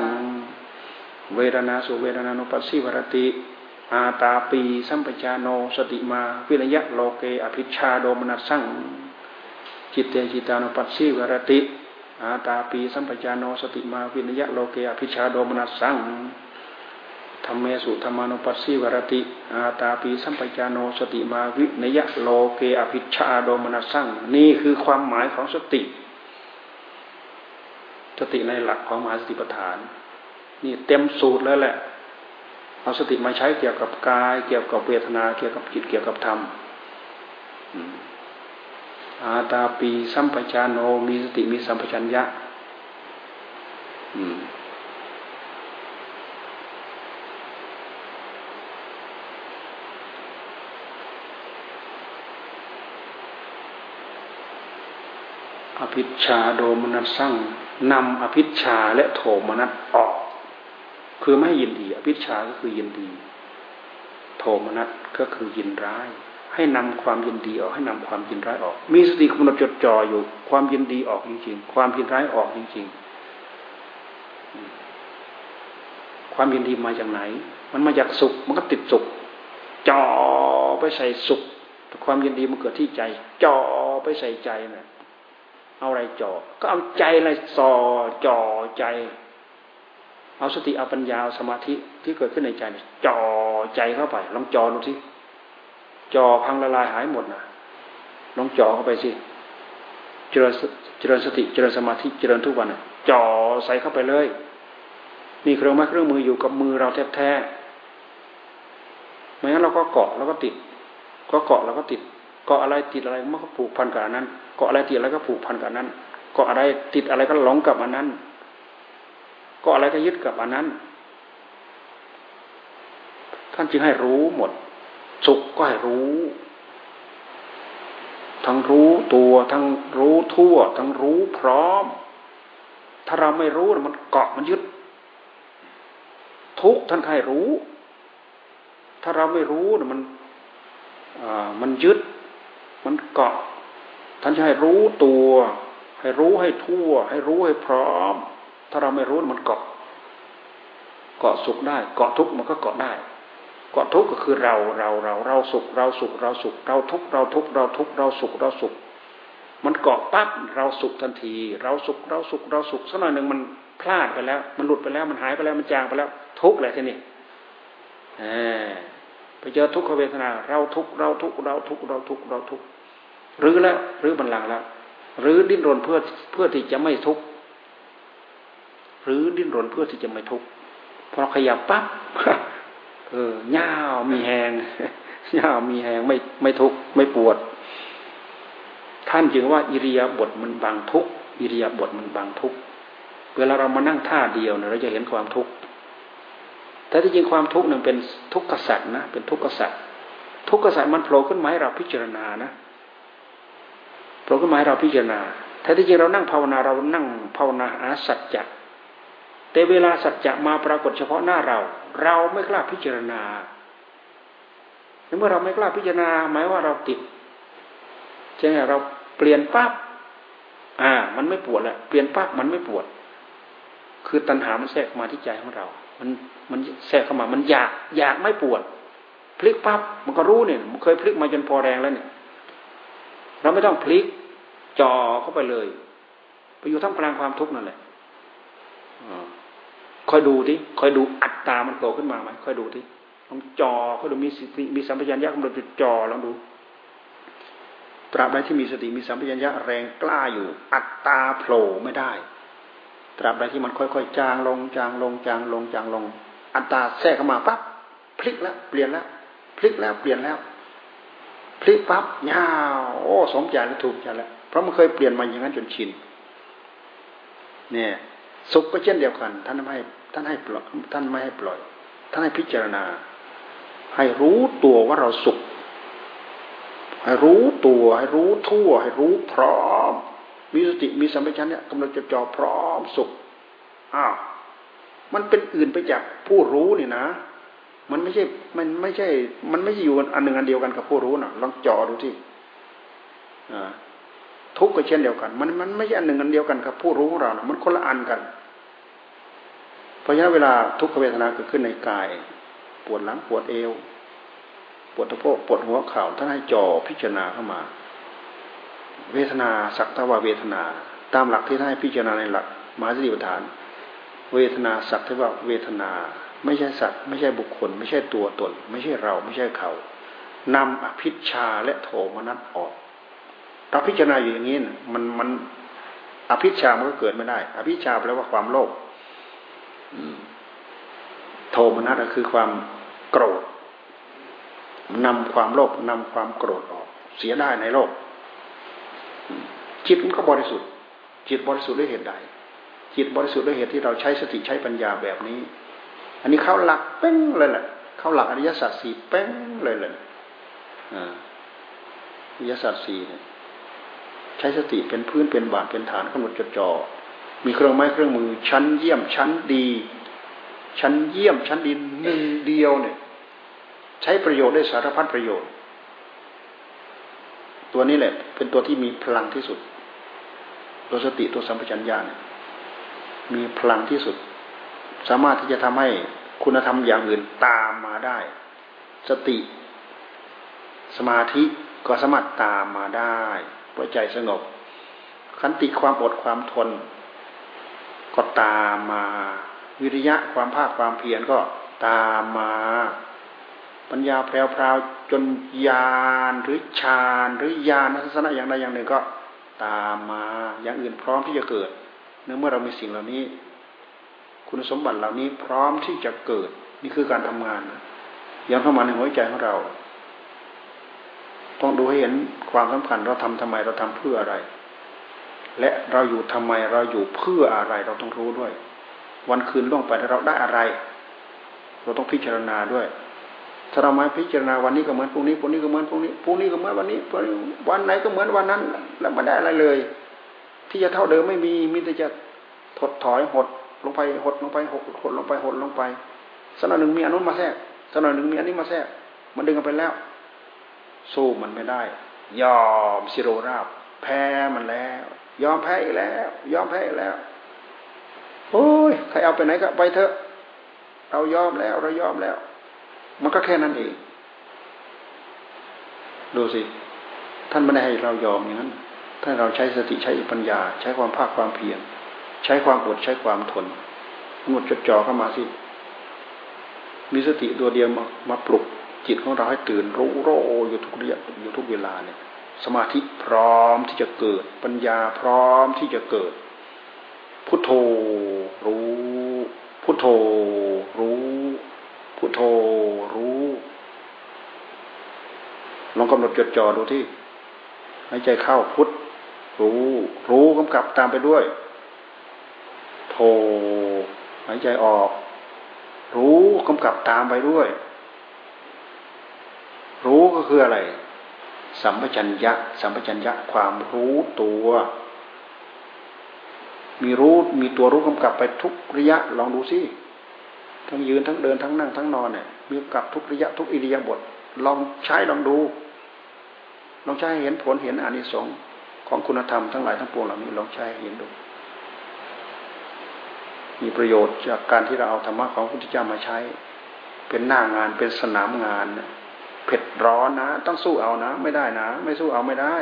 เวทนาสุเวทนานุปัสสี วิหะระติอาตาปีสัมปะชาโน สะติมาวิเนยยะโลเก อะภิชฌาโทมะนัสสังจิตเตจิตตานุปัสสี วิหะระติอาตาปีสัมปะชาโน สะติมาวิเนยยะโลเก อะภิชฌาโทมะนัสสัง ธัมเมสุธัมมานุปัสสี วิหะระติ อาตาปีสัมปะชาโน สะติมาวิเนยยะโลเก อะภิชฌาโทมะนัสสังนี่คือความหมายของสติ สติในหลักของมหาสติปัฏฐาน นี่เต็มสูตรแล้วแหละ เอาสติมาใช้เกี่ยวกับกาย เกี่ยวกับเวทนาเกี่ยวกับจิตเกี่ยวกับธรรมอาตาปีสัมปชานโนมีสติมีสัมปชัญญะ อืม อภิชาโดมนัสสั่งนำอภิชาและโทมนัสออก คือไม่ยินดี อภิชาก็คือยินดี โทมนัสก็คือยินร้าย ให้นำความยินดีออกให้นำความยินร้ายออก มีสติกำหนดจดจ่ออยู่ ความยินดีออกจริงๆ ความยินร้ายออกจริงๆ ความยินดีมาจากไหน มันมาจากสุข มันก็ติดสุขจ่อไปใส่สุขความยินดีมันเกิดที่ใจจ่อไปใส่ใจนะ่ะ เอาอะไรจ่อ ก็เอาใจอะไรส่อจ่อใจ เอาสติเอาปัญญาสมาธิที่เกิดขึ้นในใจจ่อใจเข้าไป ลองจ่อดูสิจ่อพังละลายหายหมดนะลองจ่อเข้าไปสิเจริญเจริญสติเจริญสมาธิเจริญทุกวันนะจ่อใส่เข้าไปเลยมีเครื่องไม้เครื่องมืออยู่กับมือเราแท้ๆไม่งั้นเราก็เกาะแล้วก็ติด ก็เกาะแล้วก็ติด กาะอะไรติดอะไรมันก็ผูกพันกับอันนั้นเกาะอะไรติดอะไรก็ผูกพันกับนั้นเกาะอะไรติดอะไรก็หลงกับอันนั้นเกาะอะไรก็ยึดกับอันนั้น ท่านจึงให้รู้หมด สุขก็ให้รู้ ทั้งรู้ตัวทั้งรู้ทั่ว ทั้งรู้พร้อม ถ้าเราไม่รู้มันเกาะมันยึด ทุกท่านให้รู้ ถ้าเราไม่รู้มันมันยึด มันเกาะท่านจะให้รู้ตัว ให้รู้ให้ทั่ว ให้รู้ให้พร้อม ถ้าเราไม่รู้มันเกาะ เกาะสุขได้ เกาะทุกข์มันก็เกาะได้เกาะทุกข์ก็คือเราเราเราเราสุข เราสุข เราสุข เราทุกข์เราทุกข์เราทุกข์เราสุขเราสุข มันเกาะปั๊บเราสุขทันที เราสุขเราสุขเราสุขสักหน่อยหนึ่งมันพลาดไปแล้ว มันหลุดไปแล้วมันหายไปแล้วมันจางไปแล้ว ทุกข์แหละทีนี้ไปเจอทุกขเวทนา เราทุกเราทุกเราทุกเราทุกเราทุก รือแล้วหรือบันลังแล้วหรือดิ้นรนเพื่อเพื่อที่จะไม่ทุกหรือดิ้นรนเพื่อที่จะไม่ทุกข์พอขยับปั๊บเออย่ามีแหงย่ามีแหงไม่ไม่ทุกข์ไม่ปวด ท่านจึงว่าอิริยาบถมันบางทุกข์อิริยาบถมันบางทุกข์เวลาเรามานั่งท่าเดียวเนี่ยเราจะเห็นความทุกข์แต่ที่จริงความทุกข์นั้นเป็นทุกข์กษัตริย์นะเป็นทุกข์กษัตริย์ทุกข์กษัตริย์มันโผล่ขึ้นมาให้เราพิจารณานะ โผล่ขึ้นมาให้เราพิจารณาแต่ที่จริงเรานั่งภาวนาเรานั่งภาวนาหาสัจจะแต่เวลาสัจจะมาปรากฏเฉพาะหน้าเรา เราไม่กล้าพิจารณาเมื่อเราไม่กล้าพิจารณา หมายว่าเราติดใช่ไหมเราเปลี่ยนปั๊บอ่า มันไม่ปวดแล้วเปลี่ยนปั๊บมันไม่ปวด คือตัณหามันแทรกมาที่ใจของเรา มันมันแทรกเข้ามา มันอยากอยากไม่ปวด พลิกปั๊บมันก็รู้เนี่ย มันเคยพลิกมาจนพอแรงแล้วเนี่ย เราไม่ต้องพลิก จ่อเข้าไปเลยไปอยู่ท่ามกลางความทุกข์นั่นแหละคอยดูที่คอยดูอัตตามันโผล่ขึ้นมาไหมคอยดูที่ลองจอคอยดูมีสติมีสัมปชัญญะกำลังจุดจอลองดูตราบใดที่มีสติมีสัมปชัญญะแรงกล้าอยู่ อัตตาโผล่ไม่ได้ ตราบใดที่มันค่อยๆจางลงจางลงจางลงจางลง อัตตาแทรกเข้ามาปั๊บพลิกแล้วเปลี่ยนแล้วพลิกแล้วเปลี่ยนแล้วพลิกปั๊บยาวโอ้สมใจแล้วถูกใจแล้ว เพราะมันเคยเปลี่ยนมาอย่างนั้นจนชินเนี่ยสุขก็เช่นเดียวกัน ท่านไม่ให้ท่านให้ปล่อยท่านไม่ให้ปล่อย ท่านให้พิจารณา ให้รู้ตัวว่าเราสุข ให้รู้ตัว ให้รู้ทั่ว ให้รู้พร้อม มีสติมีสัมปชัญญะกำลังจะจอพร้อมสุขอ้าวมันเป็นอื่นไปจากผู้รู้นี่นะ มันไม่ใช่ มันไม่ใช่ มันไม่ใช่อยู่อันหนึ่งอันเดียวกันกับผู้รู้นะลองจ่อดูที่อ่า ทุกข์ก็เช่นเดียวกัน มันมันไม่ใช่อันหนึ่งอันเดียวกันกับผู้รู้ของเรานะมันคนละอันกัน เพราะฉะนั้นเวลาทุกขเวทนาเกิดขึ้นในกาย ปวดหลังปวดเอว ปวดตะโพกปวดหัวเข่าท่านให้จ่อพิจารณาเข้ามา เวทนาสักตะว่าเวทนา ตามหลักที่ท่านให้พิจารณาในหลักมหาสติปัฏฐาน เวทนาสักตว่าเวทนา ไม่ใช่สัตว์ไม่ใช่บุคคล ไม่ใช่ตัวตน ไม่ใช่เราไม่ใช่เขานำอภิชาและโทมนัสออก เราพิจารณาอยู่อย่างนี้มันมันอภิชามันก็เกิดไม่ได้ อภิชาแปลว่าความโลภโทมนัสก็คือความโกรธนำความโลภนำความโกรธออก เสียได้ในโลก จิตมันก็บริสุทธิ์ จิตบริสุทธิ์ด้วยเหตุใด จิตบริสุทธิ์ด้วยเหตุที่เราใช้สติใช้ปัญญาแบบนี้ อันนี้เข้าหลักเป้งเลยแหละเข้าหลักอริยสัจสี่เป้งเลยเลยอริยสัจสี่เนี่ย ใช้สติเป็นพื้นเป็นบาทเป็นฐานกำหนดจดจ่อมีเครื่องไม้เครื่องมือ ชั้นเยี่ยมชั้นดี ชั้นเยี่ยมชั้นดีหนึ่งเดียวเนี่ย ใช้ประโยชน์ได้สารพัดประโยชน์ ตัวนี้แหละ เป็นตัวที่มีพลังที่สุด ตัวสติตัวสัมปชัญญะเนี่ยมีพลังที่สุด สามารถที่จะทำให้คุณธรรมอย่างอื่นตามมาได้ สติ สมาธิก็สามารถตามมาได้ ปล่อยใจสงบ ขันติความอดความทน ก็ตามมา วิริยะความภาคความเพียรก็ตามมา ปัญญาแพรวๆจนญาณหรือฌานหรือญาณทัศนะอย่างใดอย่างหนึ่งก็ตามมาอย่างอื่นพร้อมที่จะเกิด เนื่อเมื่อเรามีสิ่งเหล่านี้ คุณสมบัติเหล่านี้พร้อมที่จะเกิดนี่คือการทำงานย้อนเข้ามาในหัวใจของเรา ต้องดูให้เห็นความสำคัญเราทำทำไมเราทำเพื่ออะไร และเราอยู่ทำไมเราอยู่เพื่ออะไรเราต้องรู้ด้วย วันคืนล่วงไปเราได้อะไร เราต้องพิจารณาด้วย ถ้าเราไมาพิจารณาวันนี้ก็เหมือนพรุ่งนี้พรุ่งนี้ก็เหมือนพรุ่งนี้พรุ่งนี้ก็เหมือนวันนี้วันไหนก็เหมือนวันนั้น แล้วไม่ได้อะไรเลย ที่จะเท่าเดิมไม่มีมีแต่จะถดถอยหดลงไปหดลงไปหดหดลงไปหดลงไปสักหน่อยหนึ่งมีอนุมาแทรกสักหน่อยหนึ่งมีอันนี้มาแทรกมันดึงกันไปแล้ว สู้มันไม่ได้ ยอมสิโรราบ แพ้มันแล้ว ยอมแพ้อีกแล้ว ยอมแพ้อีกแล้วโอ้ยใครเอาไปไหนก็ไปเถอะ เรายอมแล้ว เรายอมแล้ว มันก็แค่นั้นเอง ดูสิ ท่านไม่ได้ให้เรายอมอย่างนั้นถ้าเราใช้สติใช้ปัญญา ใช้ความภาคความเพียรใช้ความอดใช้ความทนงดจดจ่อเข้ามาสิ มีสติตัวเดียวมามาปลุก จิตของเราให้ตื่นรู้โรอยู่ทุกเรียอยู่ทุกเวลาเนี่ย สมาธิพร้อมที่จะเกิด ปัญญาพร้อมที่จะเกิด พุทโธรู้พุทโธรู้พุทโธรู้ลองกำหนดจดจ่อดูที่หายใจเข้าพุทรู้ รู้กำกับตามไปด้วยโทหายใจออก รู้กำกับตามไปด้วย รู้ก็คืออะไร สัมปชัญญะ สัมปชัญญะความรู้ตัว มีรู้มีตัวรู้กำกับไปทุกระยะลองดูสิทั้งยืนทั้งเดินทั้งนั่งทั้งนอนเนี่ยมีกำกับทุกระยะทุกอิริยาบถลองใช้ลองดูลองใช้เห็นผลเห็นอานิสงส์ของคุณธรรมทั้งหลายทั้งปวงเหล่านี้ลองใช้เห็นดู มีประโยชน์จากการที่เราเอาธรรมะของพระพุทธเจ้ามาใช้ เป็นหน้างานเป็นสนามงานเผ็ด ร้อนนะ ต้องสู้เอานะ ไม่ได้นะ ไม่สู้เอาไม่ได้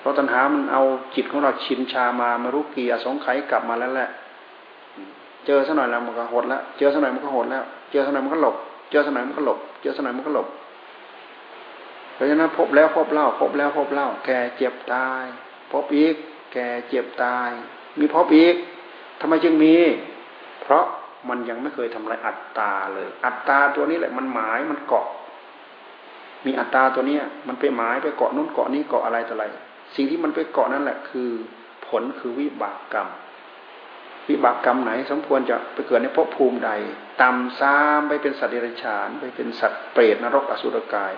เพราะตัณหามันเอาจิตของเราชินชามามารู้กี่อสงไขยกลับมาแล้วแหละ เจอสักหน่อยแล้วมันก็หดแล้วเจอสักหน่อยมันก็หดแล้ว เจอสักหน่อยมันก็หลบ เจอสักหน่อยมันก็หลบ เจอสักหน่อยมันก็หลบ เพราะฉะนั้นพบแล้วพบเล่า พบแล้วพบเล่า แก่เจ็บตาย พบอีก แก่เจ็บตาย มีพบอีกทำไมจึงมี เพราะมันยังไม่เคยทำลายอัตตาเลย อัตตาตัวนี้แหละมันหมายมันเกาะ มีอัตตาตัวเนี้ย มันไปหมายไปเกาะนู้นเกาะนี้เกาะอะไรต่ออะไร สิ่งที่มันไปเกาะนั่นแหละคือ ผลคือวิบากกรรม วิบากกรรมไหน สมควรจะไปเกิดในภพภูมิใดต่ำซ้ำไปเป็นสัตว์เดรัจฉาน ไปเป็นสัตว์เปรตนรกอสุรกาย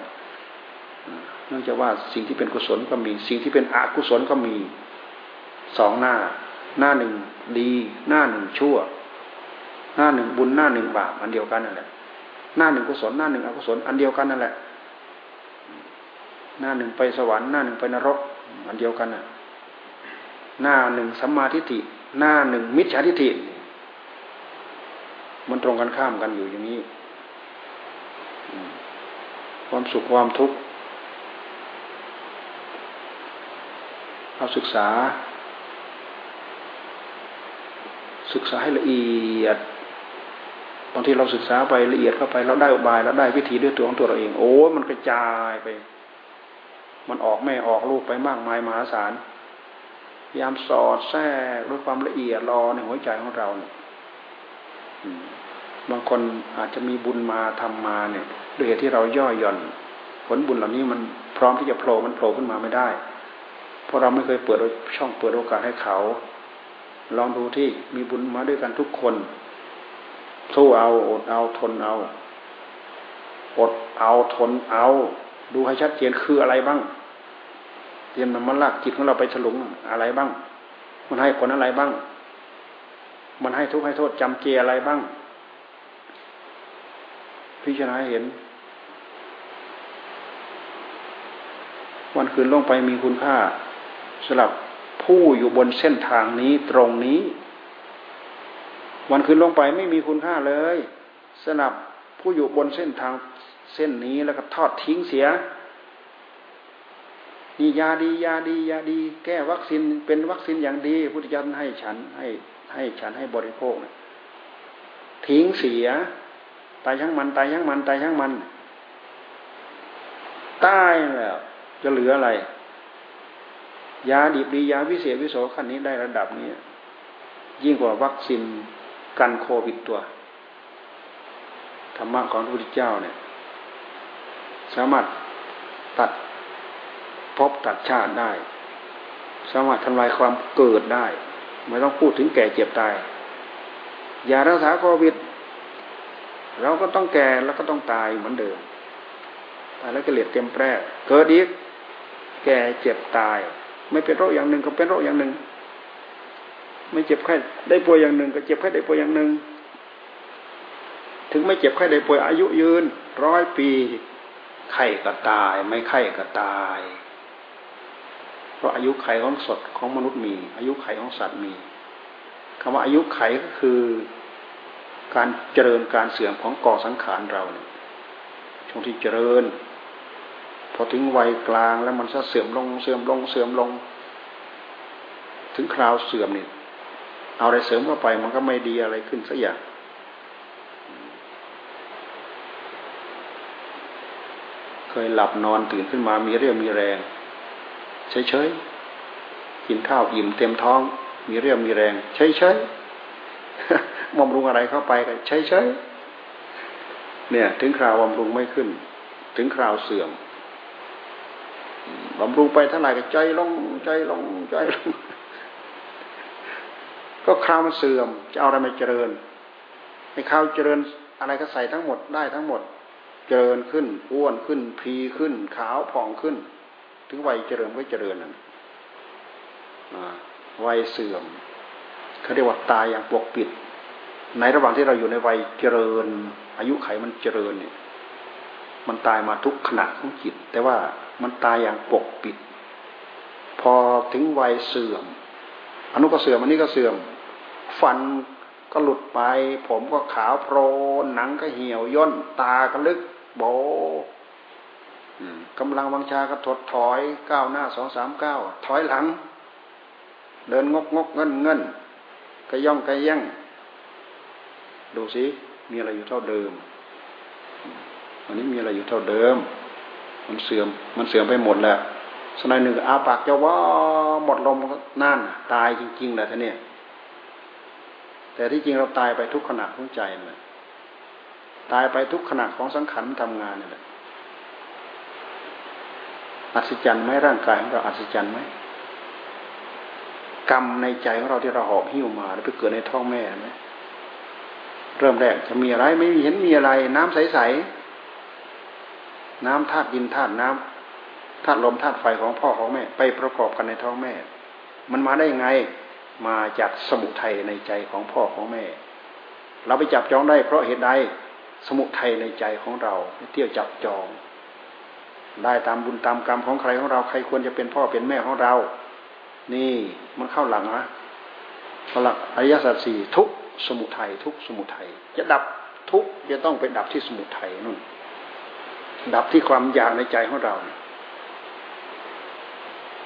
เนื่องจากว่าสิ่งที่เป็นกุศลก็มี สิ่งที่เป็นอกุศลก็มีสองหน้า หน้าหนึ่งดี หน้าหนึ่งชั่ว หน้าหนึ่งบุญหน้าหนึ่งบาปอันเดียวกันนั่นแหละหน้าหนึ่งกุศลหน้าหนึ่งอกุศลอันเดียวกันนั่นแหละ หน้าหนึ่งไปสวรรค์หน้าหนึ่งไปนรก อันเดียวกันน่ะ หน้าหนึ่งสัมมาทิฏฐิ หน้าหนึ่งมิจฉาทิฏฐิ มันตรงกันข้ามกันอยู่อย่างนี้ ความสุขความทุกข์เราศึกษา ศึกษาให้ละเอียดบางทีเราศึกษาไปละเอียดเข้าไปเราได้อุบายเราได้วิธีด้วยตัวของตัวเราเอง โอ้มันกระจายไป มันออกแม่ออกลูกไปมากมายมหาศาลพยายามสอดแทรกด้วยความละเอียดรอในหัวใจของเราเนี่ยบางคนอาจจะมีบุญมาทำมาเนี่ยด้วยเหตุที่เราย่อหย่อน ผลบุญเหล่านี้มันพร้อมที่จะโผล่มันโผล่ขึ้นมาไม่ได้ เพราะเราไม่เคยเปิดช่องเปิดโอกาสให้เขา ลองดูที่มีบุญมาด้วยกันทุกคนสู้เอาอดเอาทนเอาอดเอาทนเอา ดูให้ชัดเจนคืออะไรบ้างเตรียมนำมันลากจิตของเราไปฉลุงอะไรบ้าง มันให้ผลอะไรบ้าง มันให้ทุกข์ให้โทษจำเจอะไรบ้าง พิจารณาเห็น วันคืนลงไปมีคุณค่าสำหรับผู้อยู่บนเส้นทางนี้ตรงนี้ วันคืนลงไปไม่มีคุณค่าเลยสำหรับผู้อยู่บนเส้นทาง เส้นนี้แล้วก็ทอดทิ้งเสีย นี่ยาดียาดียาดี แก้วัคซีนเป็นวัคซีนอย่างดีพุทธเจ้าให้ฉันให้ให้ฉันให้บริโภคทิ้งเสีย ตายช่างมัน ตายช่างมัน ตายช่างมันตายแล้วจะเหลืออะไร ยาดีดียาวิเศษวิโสขั้นนี้ได้ระดับนี้ ยิ่งกว่าวัคซีนกันโควิดตัวธรรมะของพระพุทธเจ้าเนี่ย สามารถตัดพบตัดชาติได้ สามารถทำลายความเกิดได้ ไม่ต้องพูดถึงแก่เจ็บตายยารักษาโควิด เราก็ต้องแก่แล้วก็ต้องตายเหมือนเดิมตายแล้วก็เหลียดเต็มแปร่เกิดอีกแก่เจ็บตาย ไม่เป็นโรคอย่างหนึ่งก็เป็นโรคอย่างหนึ่ง ไม่เจ็บไข้ได้ป่วยอย่างหนึ่ง ก็เจ็บไข้ได้ป่วยอย่างหนึ่ง ถึงไม่เจ็บไข้ได้ป่วยอายุยืนร้อยปี ไข้ก็ตาย ไม่ไข้ก็ตาย เพราะอายุไขของสดของมนุษย์มี อายุไขของสัตว์มีคำว่าอายุไขก็คือการเจริญการเสื่อมของก่อสังขารเราเนี่ยช่วงที่เจริญ พอถึงวัยกลางแล้วมันจะเสื่อมลงเสื่อมลงเสื่อมลง ถึงคราวเสื่อมเนี่ยเอาอะไรเสริมเข้าไปมันก็ไม่ดีอะไรขึ้นสักอย่าง เคยหลับนอนตื่นขึ้นมามีเรี่ยวมีแรงเฉยๆกินข้าวอิ่มเต็มท้อง มีเรี่ยวมีแรงเฉยๆบำรุงอะไรเข้าไปกันเฉยๆเนี่ย ถึงคราวบำรุงไม่ขึ้น ถึงคราวเสื่อมบำรุงไปเท่าไหร่ก็ใจลงใจลงใจลงก็คราวมันเสื่อม จะเอาอะไรมาเจริญในคราวเจริญอะไรก็ใส่ทั้งหมดได้ทั้งหมด เจริญขึ้นอ้วนขึ้นพีขึ้น ขาวผ่องขึ้น ถึงวัยเจริญก็เจริญนั่นวัยเสื่อมเขาเรียกว่าตายอย่างปกปิด ในระหว่างที่เราอยู่ในวัยเจริญ อายุไขมันเจริญเนี่ยมันตายมาทุกขณะของจิต แต่ว่ามันตายอย่างปกปิด พอถึงวัยเสื่อมอนุก็เสื่อมอันนี้ก็เสื่อม ฟันก็หลุดไป ผมก็ขาวโพลนหนังก็เหี่ยวย่นตาก็ลึก โบกำลังวังชากระถดถอยก้าวหน้าสองสามก้าวถอยหลัง เดินงกงกเงินเงินกระย่องกระย่งดูสิมีอะไรอยู่เท่าเดิมวันนี้มีอะไรอยู่เท่าเดิม มันเสื่อม มันเสื่อมไปหมดแล้วสนัยหนึ่งอาปากจะว่าหมดลมนั่นตายจริงๆแหละท่านเนี่ยแต่ที่จริงเราตายไปทุกขณะของใจเลย ตายไปทุกขณะของสังขารทำงานนี่แหละอัศจรรย์ไหมร่างกายของเราอัศจรรย์ไหมกรรมในใจของเราที่เราหอบหิ้วมาแล้วไปเกิดในท้องแม่ไหมเริ่มแรกจะมีอะไรไม่เห็นมีอะไร น้ำใสๆน้ำธาตุดินธาตุน้ำธาตุลมธาตุไฟของพ่อของแม่ ไปประกอบกันในท้องแม่ มันมาได้ยังไงมาจากสมุทัยในใจของพ่อของแม่ เราไปจับจองได้เพราะเหตุใด สมุทัยในใจของเราเที่ยวจับจอง ได้ตามบุญตามกรรมของใครของเราใครควรจะเป็นพ่อเป็นแม่ของเรา นี่มันเข้าหลังนะหลักอริยสัจสี่ทุกสมุทัยทุกสมุทัยจะดับทุกจะต้องไปดับที่สมุทัยนู่น ดับที่ความอยากในใจของเรา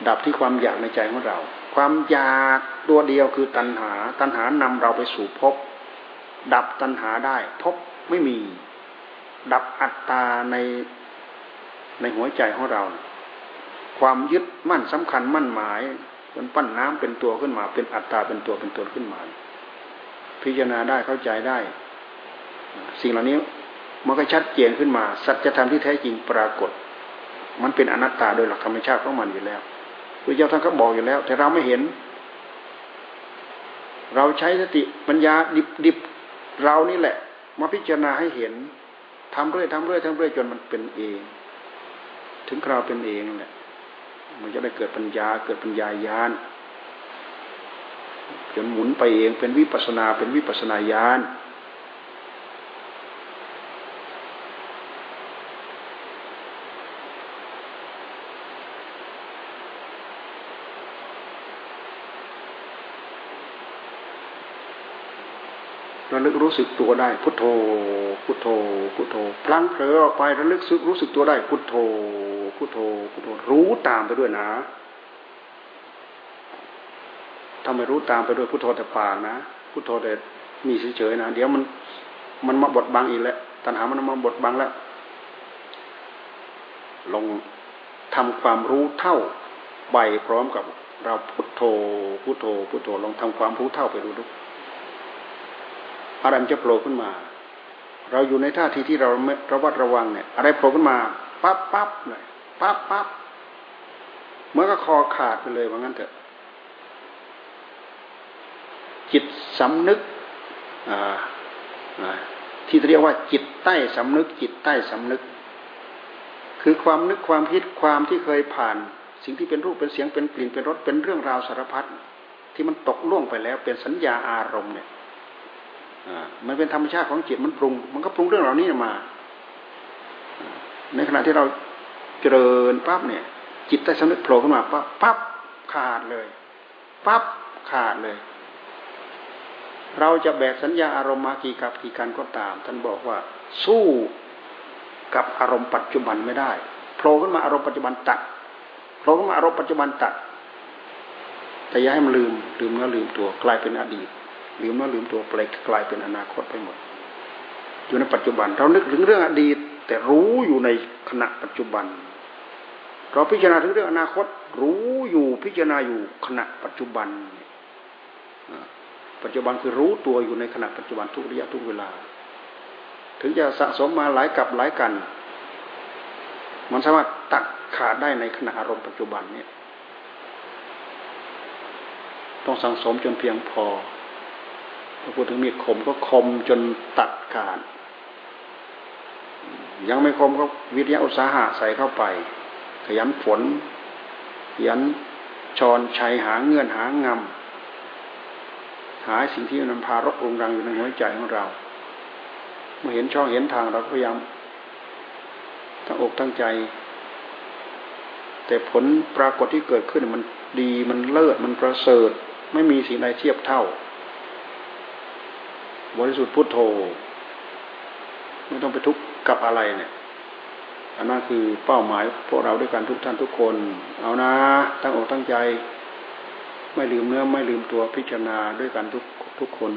ดับที่ความอยากในใจของเรา ความอยากตัวเดียวคือตัณหา ตัณหานำเราไปสู่ภพดับตัณหาได้ภพ ไม่มีดับอัตตาในในหัวใจของเรา ความยึดมั่นสำคัญมั่นหมายเป็นปั้นน้ำเป็นตัวขึ้นมา เป็นอัตตาเป็นตัวเป็นตนขึ้นมา พิจารณาได้เข้าใจได้ สิ่งเหล่านี้มันก็ชัดเจนขึ้นมา สัจธรรมที่แท้จริงปรากฏ มันเป็นอนัตตาโดยหลักธรรมชาติของมันอยู่แล้วพระเจ้าท่านก็บอกอยู่แล้ว แต่เราไม่เห็น เราใช้สติปัญญาดิบดิบเรานี่แหละ มาพิจารณาให้เห็นทำเรื่อยทำเรื่อยทำเรื่อยจนมันเป็นเอง ถึงคราวเป็นเองแหละมันจะได้เกิดปัญญาเกิดปัญญาญาณจนหมุนไปเองเป็นวิปัสนาเป็นวิปัสนาญาณ ระลึกรู้สึกตัวได้พุทโธ พุทโธ พุทโธ พลังเผลอออกไประลึกรู้สึกตัวได้พุทโธ พุทโธ พุทโธ รู้ตามไปด้วยนะถ้าไม่รู้ตามไปด้วยพุทโธแต่ปากนะ พุทโธแต่มีเฉยๆนะ เดี๋ยวมันมันมาบดบังอีกแล้วตัณหามันมาบดบังแล้ว ลงทำความรู้เท่าใบพร้อมกับเราพุทโธ พุทโธ พุทโธ ลองทำความรู้เท่าไปดูดู อะไรมันจะโผล่ขึ้นมา เราอยู่ในท่าทีที่เราระวัดระวังเนี่ย อะไรโผล่ขึ้นมาปั๊บปั๊บเลยปั๊บปั๊บเมื่อก็คอขาดไปเลยว่างั้นเถอะ จิตสำนึกที่เรียกว่าจิตใต้สำนึก จิตใต้สำนึก คือความนึกความคิดความที่เคยผ่าน สิ่งที่เป็นรูปเป็นเสียงเป็นกลิ่นเป็นรสเป็นเรื่องราวสารพัดที่มันตกล่วงไปแล้วเป็นสัญญาอารมณ์เนี่ย มันเป็นธรรมชาติของจิตมันปรุง มันก็ปรุงเรื่องเหล่านี้มา ในขณะที่เราเจริญปั๊บเนี่ย จิตใต้สำนึกโผล่ขึ้นมาปั๊บปั๊บขาดเลยปั๊บขาดเลย เราจะแบกสัญญาอารมณ์มากี่กับกี่การก็ตาม ท่านบอกว่าสู้กับอารมณ์ปัจจุบันไม่ได้โผล่ขึ้นมาอารมณ์ปัจจุบันตัดโผล่ขึ้นมาอารมณ์ปัจจุบันตัดแต่อย่าให้มันลืมลืมเนื้อลืมตัวกลายเป็นอดีต ลืมเนื้อลืมตัวไปกลายเป็นอนาคตไปหมด อยู่ในปัจจุบัน เรานึกถึงเรื่องอดีต แต่รู้อยู่ในขณะปัจจุบัน เราพิจารณาถึงเรื่องอนาคต รู้อยู่พิจารณาอยู่ขณะปัจจุบัน ปัจจุบันคือรู้ตัวอยู่ในขณะปัจจุบันทุกระยะทุกเวลา ถึงจะสะสมมาหลายกับหลายกัน มันสามารถตัดขาดได้ในขณะอารมณ์ปัจจุบันเนี่ยต้องสังสมจนเพียงพอ พอพูดถึงมีดคมก็คมจนตัดขาด ยังไม่คมก็วิทยาอุตสาหะใส่เข้าไป ขยันฝนขยันชอนชัยหาเงื่อนหางำหาสิ่งที่นำพารถองรังอยู่ในหัวใจของเรา เมื่อเห็นช่องเห็นทางเราก็พยายามทั้งอกทั้งใจ แต่ผลปรากฏที่เกิดขึ้นมันดีมันเลิศมันประเสริฐ ไม่มีสิ่งใดเทียบเท่า บริสุทธิ์พุทโธ ไม่ต้องไปทุกข์กับอะไรเนี่ยอันนั้นคือเป้าหมายพวกเราด้วยกันทุกท่านทุกคน เอานะ ตั้งอกตั้งใจ ไม่ลืมเนื้อไม่ลืมตัวพิจารณาด้วยกันทุกทุกคน